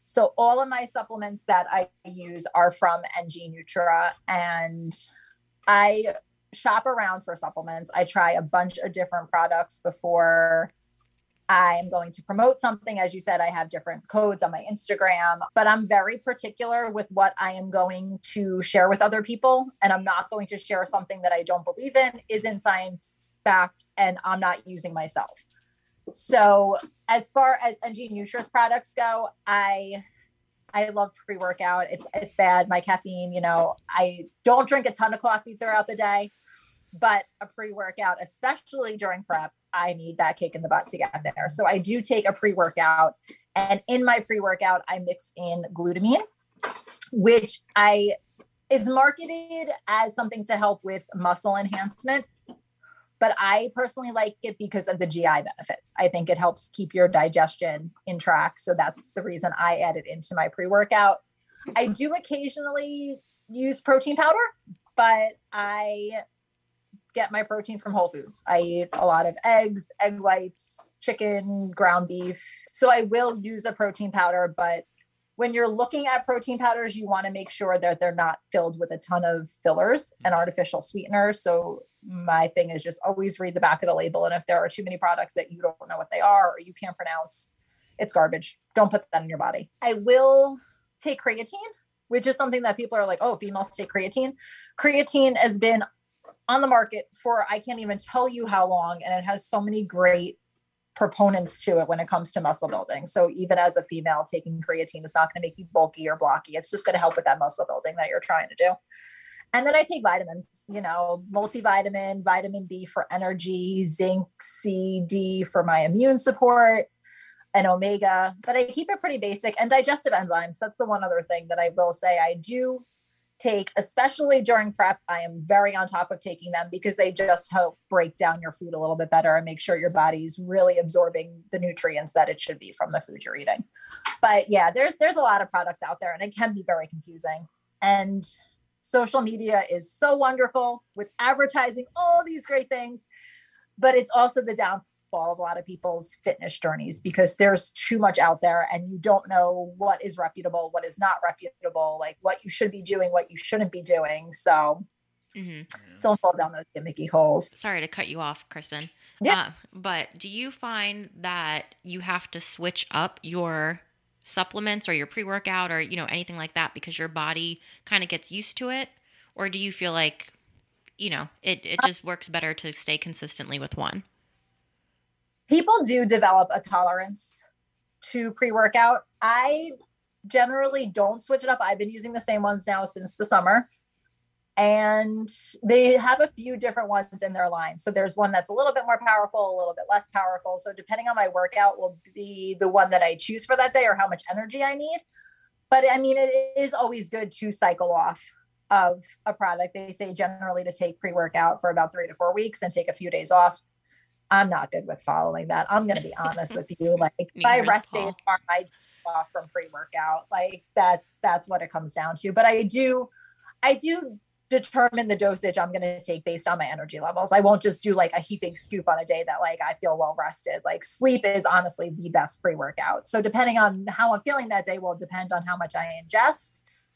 So all of my supplements that I use are from NG Nutra, and I shop around for supplements. I try a bunch of different products before I am going to promote something. As you said, I have different codes on my Instagram, but I'm very particular with what I am going to share with other people. And I'm not going to share something that I don't believe in, isn't science backed, and I'm not using myself. So as far as NG Nutra's products go, I I love pre-workout. It's it's bad. My caffeine, you know, I don't drink a ton of coffee throughout the day, but a pre-workout, especially during prep, I need that kick in the butt to get there. So I do take a pre-workout, and in my pre-workout, I mix in glutamine, which I is marketed as something to help with muscle enhancement. But I personally like it because of the GI benefits. I think it helps keep your digestion in track. So that's the reason I add it into my pre workout. I do occasionally use protein powder, but I get my protein from Whole Foods. I eat a lot of eggs, egg whites, chicken, ground beef. So I will use a protein powder, but when you're looking at protein powders, you want to make sure that they're not filled with a ton of fillers and mm-hmm. artificial sweeteners. So my thing is just always read the back of the label. And if there are too many products that you don't know what they are or you can't pronounce, it's garbage. Don't put that in your body. I will take creatine, which is something that people are like, oh, females take creatine. Creatine has been on the market for I can't even tell you how long, and it has so many great proponents to it when it comes to muscle building. So even as a female, taking creatine is not going to make you bulky or blocky. It's just going to help with that muscle building that you're trying to do. And then I take vitamins, you know, multivitamin, vitamin B for energy, zinc, C, D for my immune support, and omega. But I keep it pretty basic and digestive enzymes. That's the one other thing that I will say I do take, especially during prep. I am very on top of taking them because they just help break down your food a little bit better and make sure your body's really absorbing the nutrients that it should be from the food you're eating. But yeah, there's there's a lot of products out there and it can be very confusing. And social media is so wonderful with advertising all these great things, but it's also the downfall of a lot of people's fitness journeys because there's too much out there and you don't know what is reputable, what is not reputable, like what you should be doing, what you shouldn't be doing. So hmm don't fall down those gimmicky holes. Sorry to cut you off, Kristen. Yeah. Uh, but do you find that you have to switch up your supplements or your pre-workout or you know anything like that because your body kind of gets used to it, or do you feel like you know it it just works better to stay consistently with one? people do develop a tolerance to pre-workout. I generally don't switch it up. I've been using the same ones now since the summer and they have a few different ones in their line so there's one that's a little bit more powerful a little bit less powerful so depending on my workout will be the one that i choose for that day or how much energy i need but i mean it is always good to cycle off of a product they say generally to take pre-workout for about three to four weeks and take a few days off I'm not good with following that. I'm going to be honest with you. Like my rest days are my off from pre-workout. Like that's that's what it comes down to. But I do I do determine the dosage I'm going to take based on my energy levels. I won't just do like a heaping scoop on a day that like I feel well rested. Like sleep is honestly the best pre-workout. So depending on how I'm feeling that day will depend on how much I ingest.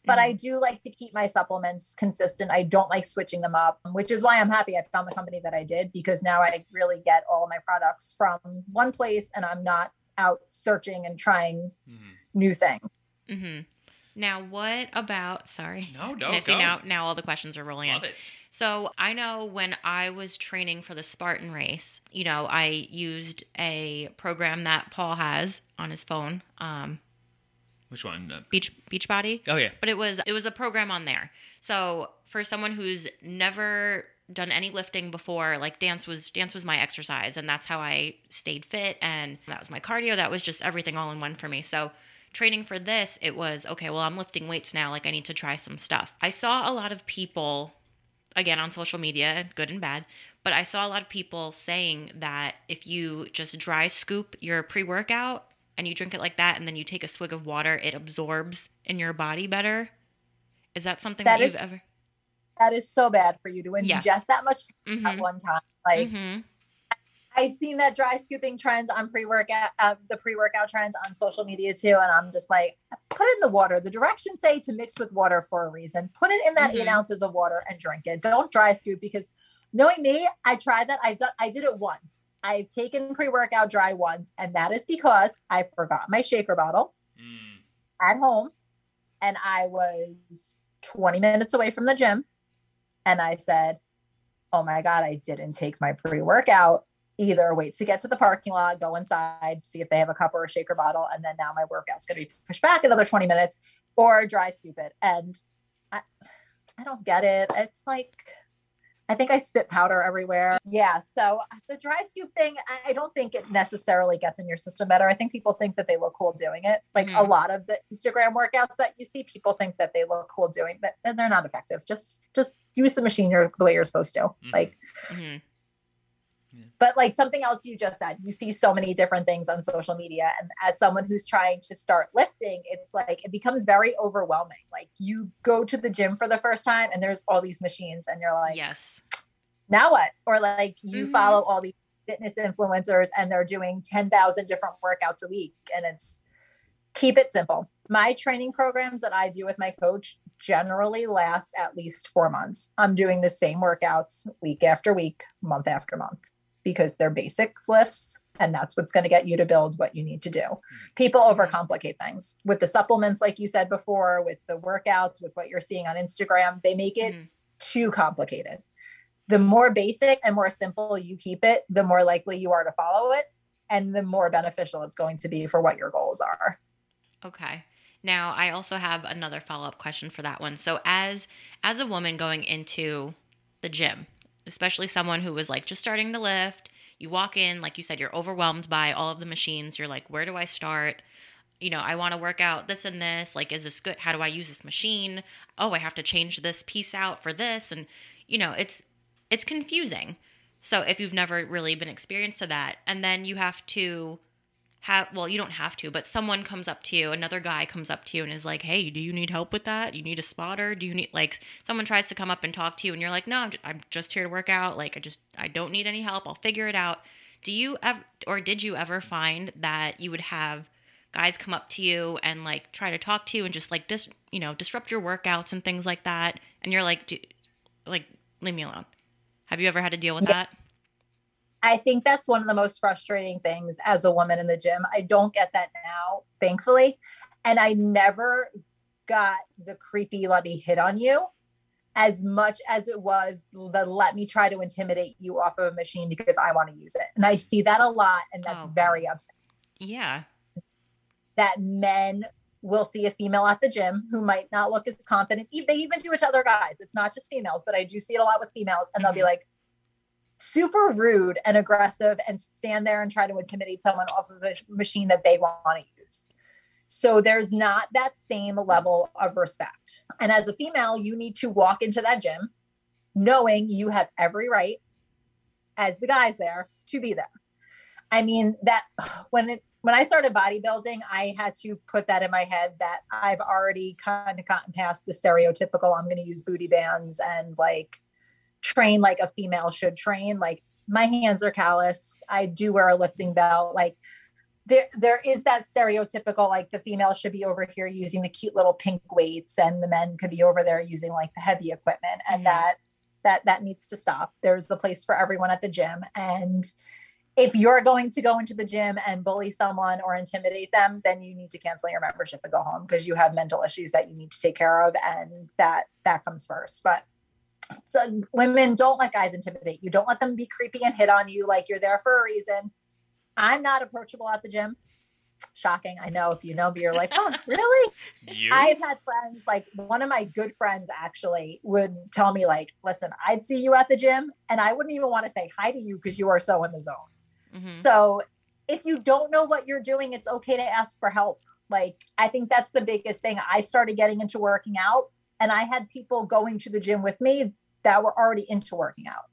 But I do like to keep my supplements consistent. I don't like switching them up, which is why I'm happy I found the company that I did because now I really get all of my products from one place and I'm not out searching and trying new things. hmm Now, what about? Sorry. No, no, see, go. now, now all the questions are rolling in. Love it. So I know when I was training for the Spartan race, you know, I used a program that Paul has on his phone, um, Which one? Uh, Beach Beachbody. oh yeah. But it was it was a program on there. So for someone who's never done any lifting before, like dance was dance was my exercise, and that's how I stayed fit, and that was my cardio. That was just everything all in one for me. So training for this, it was okay. Well, I'm lifting weights now. Like I need to try some stuff. I saw a lot of people again on social media, good and bad. But I saw a lot of people saying that if you just dry scoop your pre workout and you drink it like that and then you take a swig of water, it absorbs in your body better. Is that something that, That you've ever? That is so bad for you to ingest Yes. that much at Mm-hmm. one time. Like hmm I've seen that dry scooping trends on pre-workout, uh, the pre-workout trend on social media too, and I'm just like, put it in the water. The directions say to mix with water for a reason. Put it in that eight Mhm. ounces of water and drink it. Don't dry scoop because knowing me, I tried that. I've done. I did it once. I've taken pre-workout dry once, and that is because I forgot my shaker bottle Mm. at home, and I was 20 minutes away from the gym, and I said, "Oh my god, I didn't take my pre-workout." Either wait to get to the parking lot, go inside, see if they have a cup or a shaker bottle, and then now my workout's going to be pushed back another 20 minutes, or dry scoop it. And I, I don't get it. It's like, I think I spit powder everywhere. Yeah. So the dry scoop thing, I, don't think it necessarily gets in your system better. I think people think that they look cool doing it. Like a Mhm. lot of the Instagram workouts that you see, people think that they look cool doing that, and they're not effective. Just, just use the machine the way you're supposed to. Mhm. Like, hmm but like something else you just said you see so many different things on social media and as someone who's trying to start lifting it's like it becomes very overwhelming like you go to the gym for the first time and there's all these machines and you're like yes. now what? Or like you Mhm. follow all these fitness influencers and they're doing 10,000 different workouts a week and it's keep it simple. My training programs that I do with my coach generally last at least 4 months. I'm doing the same workouts week after week, month after month because they're basic lifts and that's what's going to get you to build what you need to do. People overcomplicate things with the supplements like you said before, with the workouts, with what you're seeing on Instagram, they make it Mhm. too complicated. The more basic and more simple you keep it, the more likely you are to follow it and the more beneficial it's going to be for what your goals are. Okay. Now, I also have another follow-up question for that one. So, as as a woman going into the gym, especially someone who was like just starting to lift, you walk in, like you said, you're overwhelmed by all of the machines. You're like, where do I start? You know, I want to work out this and this. Like, is this good? How do I use this machine? Oh, I have to change this piece out for this, and you know, it's it's confusing. So, if you've never really been experienced to that, and then you have to have well you don't have to but someone comes up to you another guy comes up to you and is like hey do you need help with that? Do you need a spotter? Do you need like someone tries to come up and talk to you and you're like no i'm just, I'm just here to work out. Like i just i don't need any help. I'll figure it out. Do you ever or did you ever find that you would have guys come up to you and like try to talk to you and just like dis you know disrupt your workouts and things like that? And you're like "Dude, like leave me alone. Have you ever had to deal with that I think that's one of the most frustrating things as a woman in the gym. I don't get that now, thankfully. And I never got the creepy let me hit on you as much as it was the let me try to intimidate you off of a machine because I want to use it. And I see that a lot and that's Oh. very upsetting. yeah that men will see a female at the gym who might not look as confident. They even do it to other guys. It's not just females, but I do see it a lot with females. And they'll be Mhm. like super rude and aggressive and stand there and try to intimidate someone off of a machine that they want to use. So there's not that same level of respect. And as a female, you need to walk into that gym knowing you have every right as the guys there to be there. I mean that when it when I started bodybuilding, I had to put that in my head that I've already kind of gotten past the stereotypical I'm going to use booty bands and like train like a female should train. Like my hands are calloused. I do wear a lifting belt. Like there there is that stereotypical like the female should be over here using the cute little pink weights and the men could be over there using like the heavy equipment and Mhm. that that that needs to stop. There's the place for everyone at the gym and if you're going to go into the gym and bully someone or intimidate them, then you need to cancel your membership and go home because you have mental issues that you need to take care of, and that that comes first. But so women don't let guys intimidate you. Don't let them be creepy and hit on you like you're there for a reason. I'm not approachable at the gym. Shocking, I know. If you know me, you're like, oh, really? You? I've had friends like one of my good friends actually would tell me like, listen, I'd see you at the gym and I wouldn't even want to say hi to you because you are so in the zone. Mhm. So if you don't know what you're doing, it's okay to ask for help. Like, I think that's the biggest thing. I started getting into working out, and I had people going to the gym with me that were already into working out.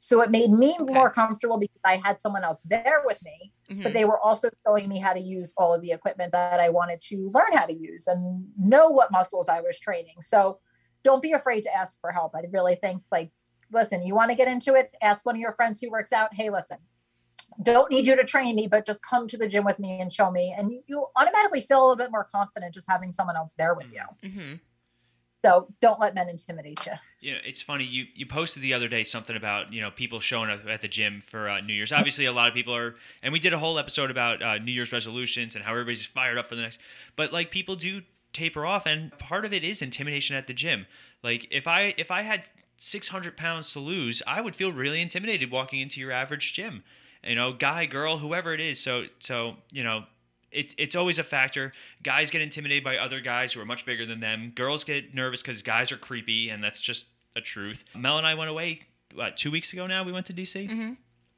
So it made me Okay. more comfortable because I had someone else there with me, but Mhm. they were also showing me how to use all of the equipment that I wanted to learn how to use and know what muscles I was training. So don't be afraid to ask for help. I really think, like, listen, you want to get into it, ask one of your friends who works out, hey, listen, don't need you to train me, but just come to the gym with me and show me. And you, automatically feel a little bit more confident just having someone else there with you. Mhm. So don't let men intimidate you. Know, it's funny. You you posted the other day something about you know people showing up at the gym for uh, New Year's. Obviously, a lot of people are, and we did a whole episode about uh, New Year's resolutions and how everybody's fired up for the next. But like people do taper off, and part of it is intimidation at the gym. Like if I if I had 600 pounds to lose, I would feel really intimidated walking into your average gym. You know, guy, girl, whoever it is. So so you know it, it's always a factor. Guys get intimidated by other guys who are much bigger than them. Girls get nervous because guys are creepy, and that's just a truth. Mel and I went away what, two weeks ago. Now we went to DC, Mhm.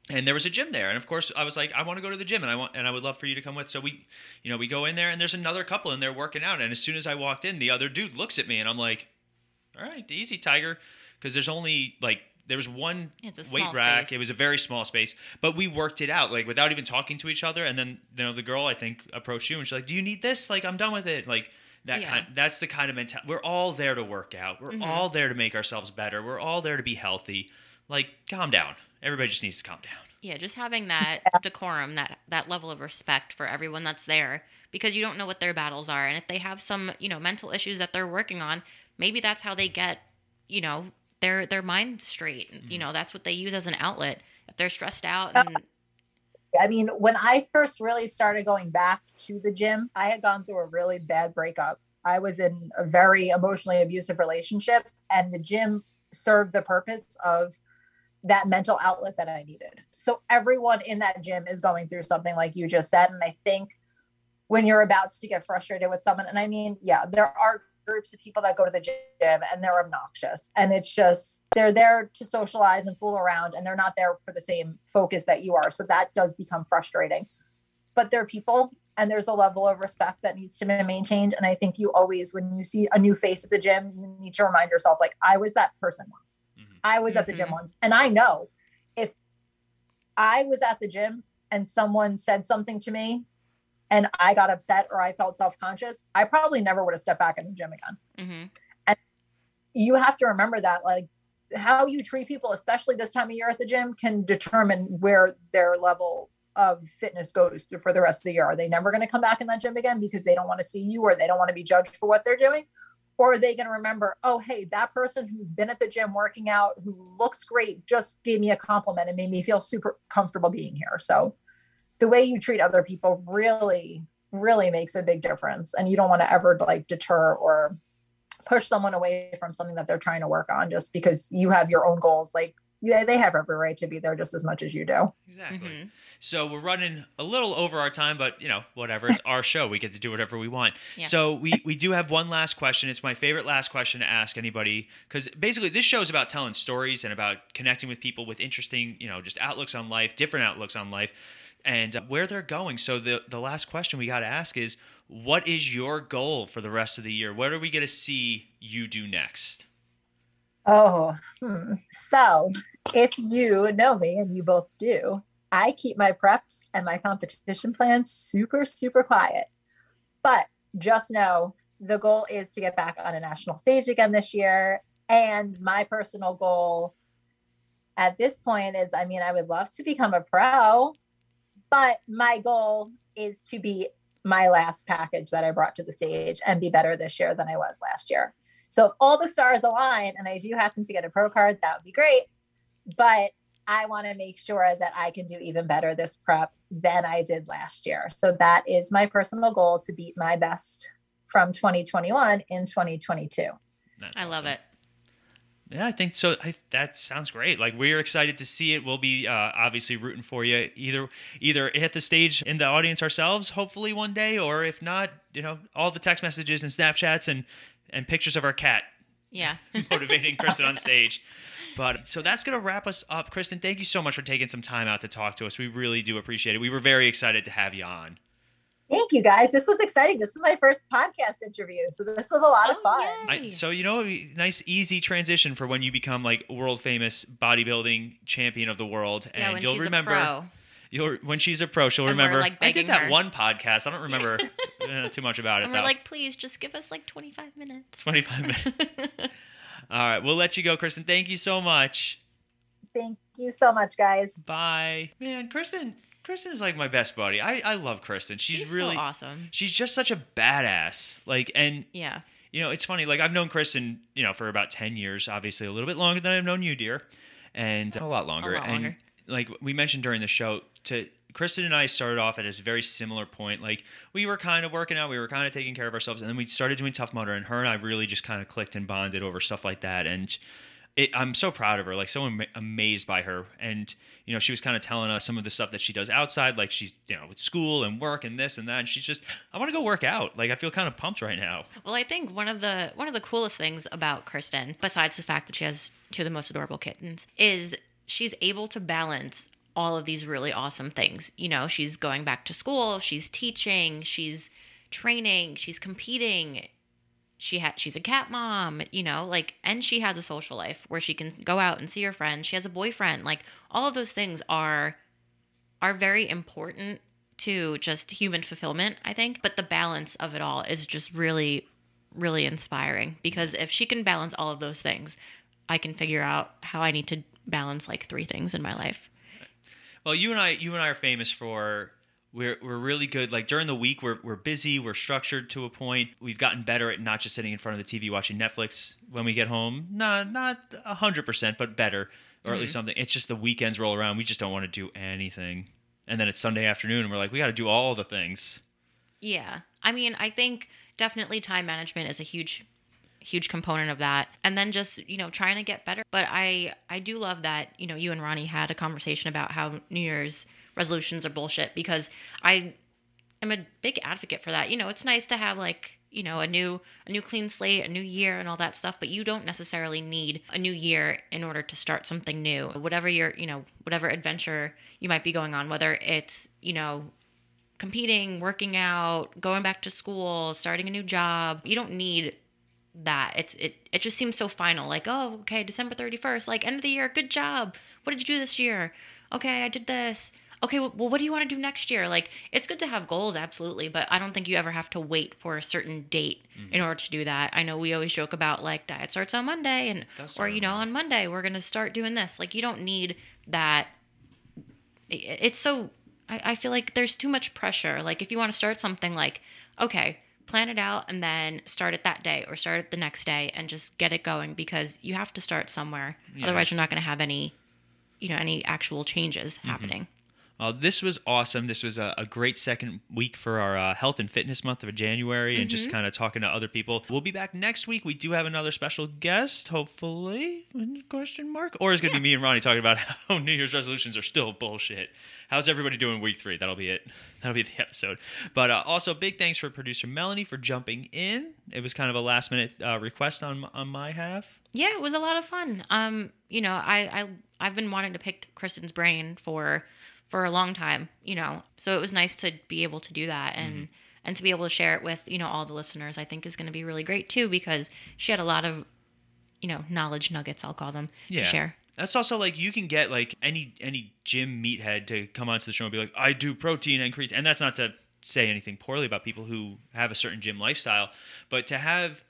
and there was a gym there. And of course, I was like, I want to go to the gym, and I want, and I would love for you to come with. So we, you know, we go in there, and there's another couple in there working out. And as soon as I walked in, the other dude looks at me, and I'm like, all right, easy, Tiger, because there's only like there was one It's a weight rack. space. It was a very small space, but we worked it out like without even talking to each other. And then you know the girl I think approached you and she's like, "Do you need this? Like I'm done with it." Like that Yeah. kind. That's the kind of mentality. We're all there to work out. We're Mhm. all there to make ourselves better. We're all there to be healthy. like calm down. Everybody just needs to calm down. Yeah, just having that decorum, that that level of respect for everyone that's there because you don't know what their battles are and if they have some, you know, mental issues that they're working on, maybe that's how they get, you know, their their mind straight. You mm-hmm. know, that's what they use as an outlet. If they're stressed out uh, and I mean, when I first really started going back to the gym, I had gone through a really bad breakup. I was in a very emotionally abusive relationship, and the gym served the purpose of that mental outlet that I needed. So everyone in that gym is going through something like you just said. And I think when you're about to get frustrated with someone, and I mean, yeah, there are groups of people that go to the gym and they're obnoxious. And it's just, they're there to socialize and fool around and they're not there for the same focus that you are. So that does become frustrating. But they're people and there's a level of respect that needs to be maintained. And I think you always, when you see a new face at the gym, you need to remind yourself, like, I was that person once. Mhm. I was at the gym Mhm. once. And I know if I was at the gym and someone said something to me and I got upset or I felt self conscious, I probably never would have stepped back in the gym again. Mhm. You have to remember that, like, how you treat people, especially this time of year at the gym, can determine where their level of fitness goes for the rest of the year. Are they never going to come back in that gym again because they don't want to see you or they don't want to be judged for what they're doing? Or are they going to remember, oh, hey, that person who's been at the gym working out, who looks great, just gave me a compliment and made me feel super comfortable being here. So the way you treat other people really, really makes a big difference. And you don't want to ever like deter or push someone away from something that they're trying to work on just because you have your own goals. Like yeah, they have every right to be there just as much as you do. Exactly. Mhm. So we're running a little over our time, but you know, whatever. It's our show. We get to do whatever we want. Yeah. So we we do have one last question. It's my favorite last question to ask anybody because basically this show is about telling stories and about connecting with people with interesting, you know, just outlooks on life, different outlooks on life, and uh, where they're going. So the the last question we got to ask is, what is your goal for the rest of the year? What are we going to see you do next? Oh, hmm. so if you know me, and you both do, I keep my preps and my competition plans super, super quiet. But just know the goal is to get back on a national stage again this year. And my personal goal at this point is I mean, I would love to become a pro, but my goal is to be my last package that I brought to the stage and be better this year than I was last year. So if all the stars align and I do happen to get a pro card, that would be great. But I want to make sure that I can do even better this prep than I did last year. So that is my personal goal to beat my best from 2021 in 2022. That's I love it. Yeah, I think so. I, that sounds great. Like we're excited to see it. We'll be uh, obviously rooting for you. Either either hit the stage in the audience ourselves, hopefully one day, or if not, you know, all the text messages and Snapchats and and pictures of our cat Yeah. motivating Kristen on stage. But so that's gonna wrap us up. Kristen, thank you so much for taking some time out to talk to us. We really do appreciate it. We were very excited to have you on. Thank you guys. This was exciting. This is my first podcast interview. So this was a lot of Oh, fun. yay. I, so you know, nice easy transition for when you become like world famous bodybuilding champion of the world, yeah, and when you'll she's remember. a pro. You'll when she's a pro, she'll And remember. like, I did that her. one podcast. I don't remember uh, too much about it And we're like, please just give us like 25 minutes. Twenty five minutes. All right, we'll let you go, Kristen. Thank you so much. Thank you so much, guys. Bye, man. Kristen, Kristen is like my best buddy. I I love Kristen. She's, She's really so awesome. she's just such a badass. Like, and Yeah. you know, it's funny. Like I've known Kristen, you know, for about ten years. Obviously, a little bit longer than I've known you, dear, and a lot longer. A lot and longer. like we mentioned during the show, to Kristen and I started off at a very similar point. Like we were kind of working out, we were kind of taking care of ourselves, and then we started doing Tough Mudder, and her and I really just kind of clicked and bonded over stuff like that. And it, I'm so proud of her, like so am- amazed by her. And you know, she was kind of telling us some of the stuff that she does outside, like she's you know with school and work and this and that. And she's just, I want to go work out. Like I feel kind of pumped right now. Well, I think one of the one of the coolest things about Kristen, besides the fact that she has two of the most adorable kittens, is she's able to balance all of these really awesome things. You know, she's going back to school, she's teaching, she's training, she's competing. She had she's a cat mom, you know, like and she has a social life where she can go out and see her friends. She has a boyfriend. Like all of those things are are very important to just human fulfillment, I think. But the balance of it all is just really, really inspiring because if she can balance all of those things, I can figure out how I need to balance like three things in my life. Well, you and I, you and I are famous for we're we're really good. Like during the week, we're we're busy, we're structured to a point. We've gotten better at not just sitting in front of the TV watching Netflix when we get home. Not not a hundred percent, but better, or at least mm-hmm. something. It's just the weekends roll around. We just don't want to do anything, and then it's Sunday afternoon, and we're like, we got to do all the things. Yeah. I mean, I think definitely time management is a huge huge component of that. And then just, you know, trying to get better. But I I do love that, you know, you and Ronnie had a conversation about how New Year's resolutions are bullshit because I am a big advocate for that. You know, it's nice to have like, you know, a new a new clean slate, a new year and all that stuff, but you don't necessarily need a new year in order to start something new. Whatever your, you know, whatever adventure you might be going on, whether it's, you know, competing, working out, going back to school, starting a new job. You don't need that. It's it it just seems so final. Like, oh, okay, December 31st, like end of the year, good job. What did you do this year? Okay, I did this. Okay, well, what do you want to do next year? Like, it's good to have goals, absolutely, but I don't think you ever have to wait for a certain date in order to do that. I know we always joke about like diet starts on Monday, and or you know on Monday we're gonna start doing this. Like, you don't need that it's so I, I feel like there's too much pressure like if you want to start something like okay plan it out and then start it that day or start it the next day and just get it going because you have to start somewhere Yeah. otherwise you're not going to have any you know any actual changes Mm-hmm. happening Uh, this was awesome. This was a, a great second week for our uh, health and fitness month of January, and just kind of talking to other people. We'll be back next week. We do have another special guest, hopefully. Question mark? Or it's gonna be me and Ronnie talking about how New Year's resolutions are still bullshit. How's everybody doing week three? That'll be it. That'll be the episode. But uh, also, big thanks for producer Melanie for jumping in. It was kind of a last minute uh, request on on my half. yeah it was a lot of fun um you know i i i've been wanting to pick kristen's brain for for a long time you know so it was nice to be able to do that and Mm-hmm. and to be able to share it with you know all the listeners i think is going to be really great too because she had a lot of you know knowledge nuggets i'll call them yeah. to share That's also like you can get like any any gym meathead to come onto the show and be like, I do protein increase, and that's not to say anything poorly about people who have a certain gym lifestyle, but to have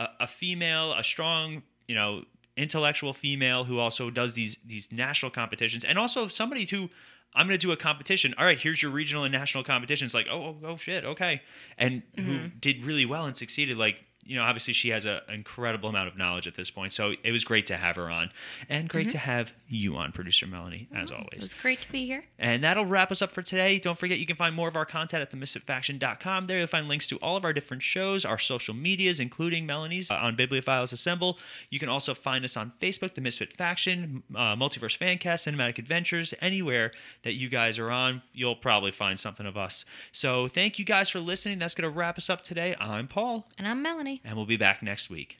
a, a female, a strong, you know, intellectual female who also does these these national competitions, and also somebody who I'm going to do a competition. All right, here's your regional and national competitions. Like, oh, oh, oh shit, okay, and who mm-hmm. did really well and succeeded. Like, you know, obviously she has a- an incredible amount of knowledge at this point. So it was great to have her on, and great to have you on, producer Melanie, as it always. It's great to be here And that'll wrap us up for today. Don't forget you can find more of our content at themisfitfaction.com. There you'll find links to all of our different shows, our social medias, including Melanie's uh, on Bibliophiles Assemble. You can also find us on Facebook, The Misfit Faction, uh, Multiverse Fancast, Cinematic Adventures, anywhere that you guys are on, you'll probably find something of us. So thank you guys for listening. That's going to wrap us up today. I'm Paul, and i'm melanie and we'll be back next week.